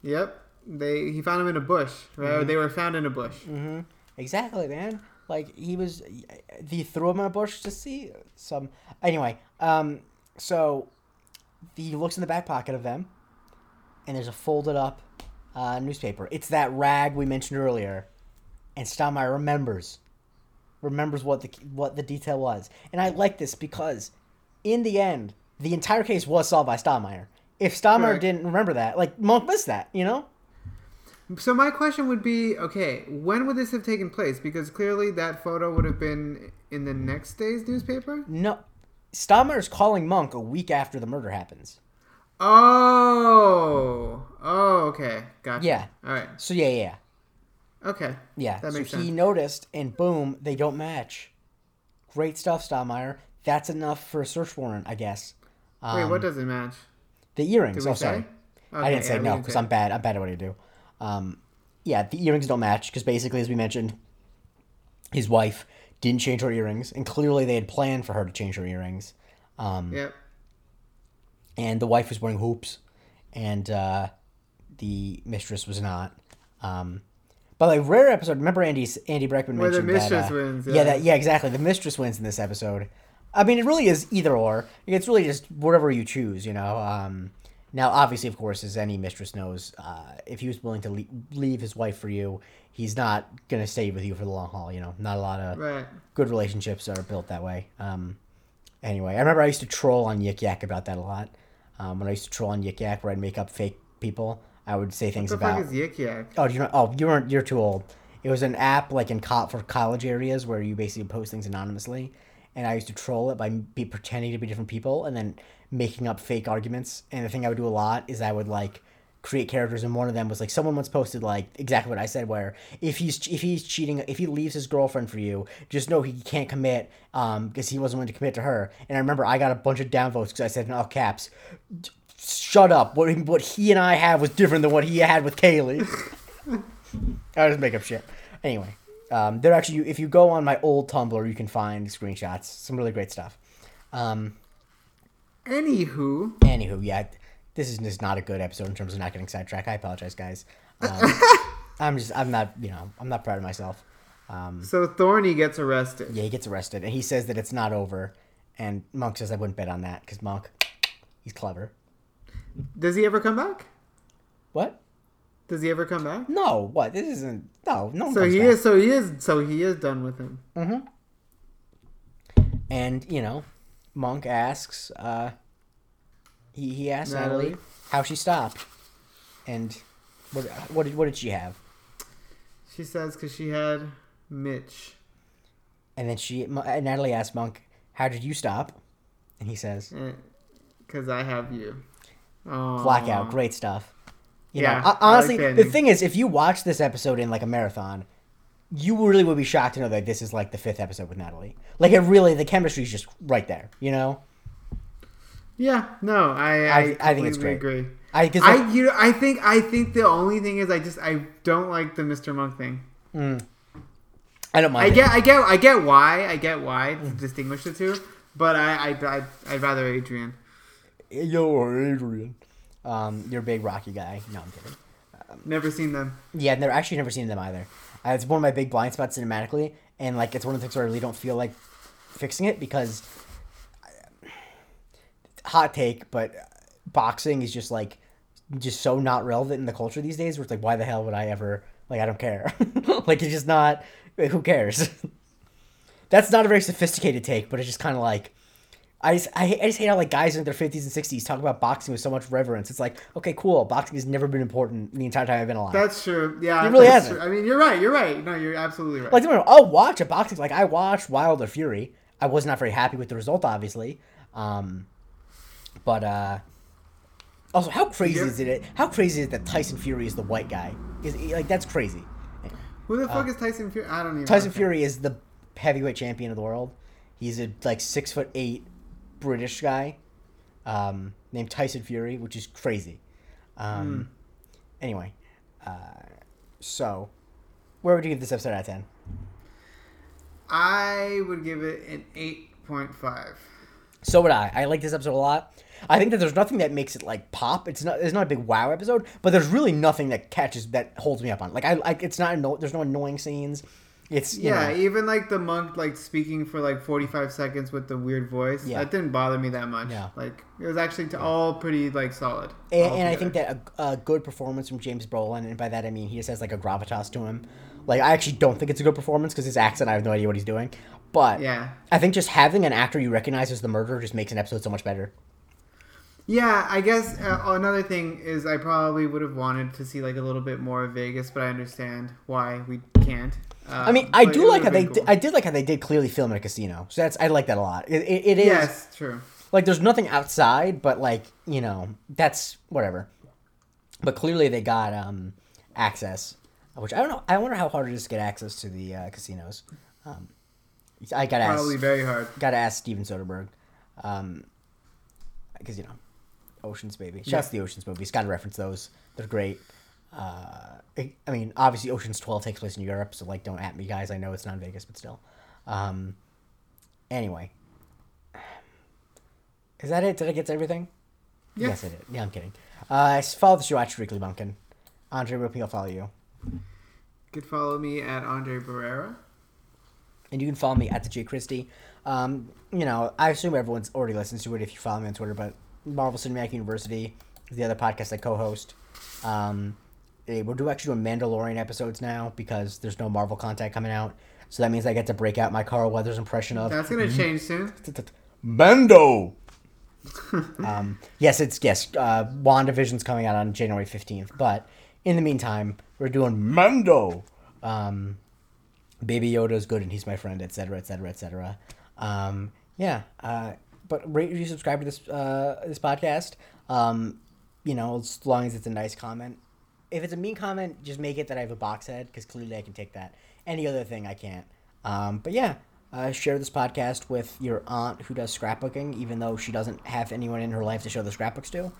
Speaker 2: Yep, they he found them in a bush. Right,
Speaker 1: Mm-hmm.
Speaker 2: Or they were found in a bush.
Speaker 1: Mm-hmm. Exactly, man. Like he was, he threw him in a bush to see some. Anyway, um, so he looks in the back pocket of them, and there's a folded up uh, newspaper. It's that rag we mentioned earlier, and Stottlemeyer remembers, remembers what the what the detail was, and I like this because, in the end, the entire case was solved by Stottlemeyer. If
Speaker 2: Correct.
Speaker 1: didn't remember that, like Monk missed that, you know.
Speaker 2: So my question would be, okay, when would this have taken place? Because clearly that photo would have been in the next day's newspaper.
Speaker 1: No, Stottlemeyer's calling Monk a week after the murder happens.
Speaker 2: Oh, oh, okay, gotcha.
Speaker 1: Yeah.
Speaker 2: All right.
Speaker 1: So yeah, yeah,
Speaker 2: Okay.
Speaker 1: yeah.
Speaker 2: That
Speaker 1: so
Speaker 2: makes
Speaker 1: he noticed, and boom, they don't match. Great stuff, Stottlemeyer. that's enough for a search warrant, I guess. Um,
Speaker 2: Wait, what doesn't match?
Speaker 1: the earrings? Oh,
Speaker 2: say?
Speaker 1: sorry. I didn't say
Speaker 2: yeah,
Speaker 1: no because. I'm bad. I'm bad at what I do. Um, yeah, the earrings don't match because basically, as we mentioned, his wife didn't change her earrings, and clearly they had planned for her to change her earrings. Um,
Speaker 2: Yep.
Speaker 1: And the wife was wearing hoops, and uh, the mistress was not. Um, but like rare episode. Remember Andy's Andy Breckman
Speaker 2: Where the mistress
Speaker 1: that, uh,
Speaker 2: wins,
Speaker 1: Yeah,
Speaker 2: yeah.
Speaker 1: that, yeah, exactly. The mistress wins in this episode. I mean, it really is either or. It's really just whatever you choose, you know. Um, now, obviously, of course, as any mistress knows, uh, if he was willing to le- leave his wife for you, he's not gonna stay with you for the long haul. You know, not a lot of
Speaker 2: Right.
Speaker 1: good relationships are built that way. Um, anyway, I remember I used to troll on Yik Yak about that a lot. Um, when I used to troll on Yik Yak, where I'd make up fake people, I would say things
Speaker 2: What the
Speaker 1: about.
Speaker 2: fuck is Yik Yak?
Speaker 1: Oh, you know, oh, you weren't. You're too old. It was an app like in co- for college areas where you basically post things anonymously, and I used to troll it by be pretending to be different people and then making up fake arguments. And the thing I would do a lot is I would like create characters, and one of them was like someone once posted like exactly what I said, where if he's if he's cheating, if he leaves his girlfriend for you, just know he can't commit um because he wasn't willing to commit to her. And I remember I got a bunch of downvotes because I said in all caps. Shut up! What what he and I have was different than what he had with Kaylee. I just make up shit. Anyway, um, they're actually if you go on my old Tumblr, you can find screenshots, some really great stuff. Um,
Speaker 2: Anywho,
Speaker 1: anywho, yeah, this is just not a good episode in terms of not getting sidetracked. I apologize, guys. Um, I'm just I'm not you know I'm not proud of myself. Um,
Speaker 2: so Thorny gets arrested.
Speaker 1: yeah, he gets arrested and he says that it's not over, and Monk says I wouldn't bet on that because Monk, he's clever.
Speaker 2: Does he ever come back?
Speaker 1: What?
Speaker 2: Does he ever come back?
Speaker 1: No, what? This isn't. No, no
Speaker 2: So he
Speaker 1: back.
Speaker 2: is. So he is. So he is done with him. Mhm.
Speaker 1: And you know, Monk asks, uh, he he asks Natalie,
Speaker 2: Natalie.
Speaker 1: how she stopped, and what what did what did she have?
Speaker 2: She says because she had Mitch.
Speaker 1: And then she Natalie asks Monk, how did you stop? And he says, eh,
Speaker 2: Because I have you. Oh.
Speaker 1: blackout, great stuff. You
Speaker 2: Yeah,
Speaker 1: know, honestly,
Speaker 2: like
Speaker 1: the thing is, if you watch this episode in like a marathon, you really would be shocked to know that this is like the fifth episode with Natalie. Like it really, the chemistry is just right there. You know,
Speaker 2: Yeah. No, I.
Speaker 1: I-
Speaker 2: I,
Speaker 1: I think it's great.
Speaker 2: Agree.
Speaker 1: I
Speaker 2: I you know, I think I think the only thing is I just I don't like the Mr. Monk thing.
Speaker 1: I don't mind.
Speaker 2: I
Speaker 1: it.
Speaker 2: get I get I get why I get why
Speaker 1: Mm.
Speaker 2: to distinguish the two, but I I I I'd rather Adrian.
Speaker 1: Yo, Adrian. Um, you're a big Rocky guy. No, I'm kidding.
Speaker 2: Never seen them.
Speaker 1: Yeah, never actually never seen them either. Uh, it's one of my big blind spots cinematically, and like it's one of the things where I really don't feel like fixing it because hot take, but boxing is just like just so not relevant in the culture these days. Where it's like, why the hell would I ever like? I don't care. like it's just not. Who cares? That's not a very sophisticated take, but it's just kind of like. I just, I, I just hate how like guys in their 50s and 60s talk about boxing with so much reverence. It's like, okay, cool. Boxing has never been important the entire time I've been alive.
Speaker 2: That's true. Yeah,
Speaker 1: It really hasn't.
Speaker 2: true. I mean, you're right. You're right. No, you're absolutely right.
Speaker 1: Like, don't get me wrong, I'll watch a boxing. Like, I watched Wilder Fury. I was not very happy with the result, obviously. Um, but uh, also, how crazy
Speaker 2: Yeah.
Speaker 1: is it? How crazy is it that Tyson Fury is the white guy? Is like that's crazy.
Speaker 2: Who the fuck is Tyson Fury? I don't even.
Speaker 1: uh, Tyson. Fury is the heavyweight champion of the world. He's a like six foot eight British guy um, named Tyson Fury, which is crazy. Um, Anyway, uh, so where would you give this episode out of ten?
Speaker 2: I would give it an eight point five.
Speaker 1: So would I. I like this episode a lot. I think that there's nothing that makes it like pop. It's not. It's not a big wow episode, but there's really nothing that catches that holds me up on. Like I, like it's not. Anno- there's no annoying scenes. It's you
Speaker 2: Yeah,
Speaker 1: know,
Speaker 2: even like the monk like speaking for like forty five seconds with the weird voice.
Speaker 1: Yeah.
Speaker 2: That didn't bother me that much.
Speaker 1: Yeah.
Speaker 2: Like it was actually to all pretty like solid.
Speaker 1: and, and I think that a, a good performance from James Brolin, and by that I mean he just has like a gravitas to him. Like I actually don't think it's a good performance because his accent, I have no idea what he's doing. But
Speaker 2: Yeah.
Speaker 1: I think just having an actor you recognize as the murderer just makes an episode so much better.
Speaker 2: Yeah, I guess uh, another thing is I probably would have wanted to see like a little bit more of Vegas, but I understand why we can't. Uh,
Speaker 1: I mean, I do like how they. Di- I did like how they did clearly film in a casino. So that's I like that a lot. It, it, it is
Speaker 2: Yes, true.
Speaker 1: like there's nothing outside, but like you know that's whatever. But clearly they got um access, which I don't know. I wonder how hard it is to get access to the uh, casinos. Um, I gotta
Speaker 2: Probably
Speaker 1: ask.
Speaker 2: very hard.
Speaker 1: Gotta ask Steven Soderbergh, um, because you know, Ocean's Baby. Shouts to the Ocean's movies. Gotta reference those. They're great. Uh, I mean, obviously, Ocean's Twelve takes place in Europe, so like, don't at me, guys. I know it's not in Vegas, but still. Um, anyway, is that it? Did I get to everything?
Speaker 2: Yeah.
Speaker 1: Yes, I did. Yeah, I'm kidding. Uh, follow the show at Strictly Monkin. Andre, can people follow you?
Speaker 2: You could follow me at Andre Barrera.
Speaker 1: And you can follow me at the J Christie. Um, you know, I assume everyone's already listens to it if you follow me on Twitter, but Marvel Cinematic University is the other podcast I co-host. Um, eh, we're do actually doing Mandalorian episodes now because there's no Marvel content coming out. So that means I get to break out my Carl Weathers impression of
Speaker 2: That's gonna change soon.
Speaker 1: Mando. um, yes, it's yes. Uh, WandaVision's coming out on January fifteenth, but in the meantime, we're doing Mando. Um, Baby Yoda is good, and he's my friend, etc., etc., etc. Um, yeah, uh, but rate, you subscribe to this uh, this podcast. Um, you know, as long as it's a nice comment. If it's a mean comment, just make it that I have a box head, because clearly I can take that. Any other thing, I can't. Um, but yeah, uh, share this podcast with your aunt who does scrapbooking, even though she doesn't have anyone in her life to show the scrapbooks to.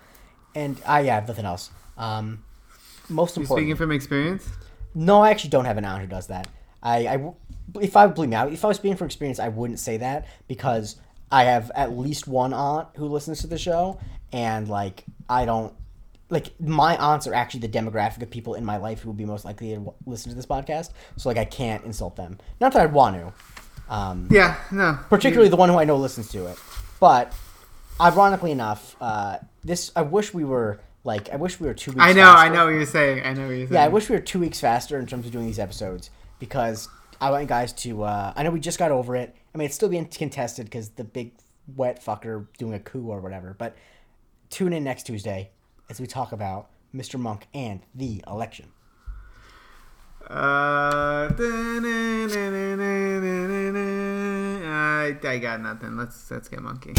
Speaker 1: And I yeah, I have nothing else. Um, most
Speaker 2: You
Speaker 1: important,
Speaker 2: speaking from experience?
Speaker 1: no, I actually don't have an aunt who does that. I, I if I believe me, I- if I was speaking from experience, I wouldn't say that because I have at least one aunt who listens to the show, and like I don't like my aunts are actually the demographic of people in my life who would be most likely to w- listen to this podcast. So like I can't insult them. Not that I'd want to. Um,
Speaker 2: Yeah, no.
Speaker 1: particularly the one who I know listens to it. But ironically enough, uh, this I wish we were like I wish we were two weeks.
Speaker 2: I know, I know what you're saying. I know what you're saying.
Speaker 1: Yeah, I wish we were two weeks faster in terms of doing these episodes because I want you guys to. Uh, I know we just got over it. I mean, it's still being contested because the big wet fucker doing a coup or whatever. But tune in next Tuesday as we talk about Mr. Monk and the election.
Speaker 2: Uh, I, I got nothing. Let's let's get monkin.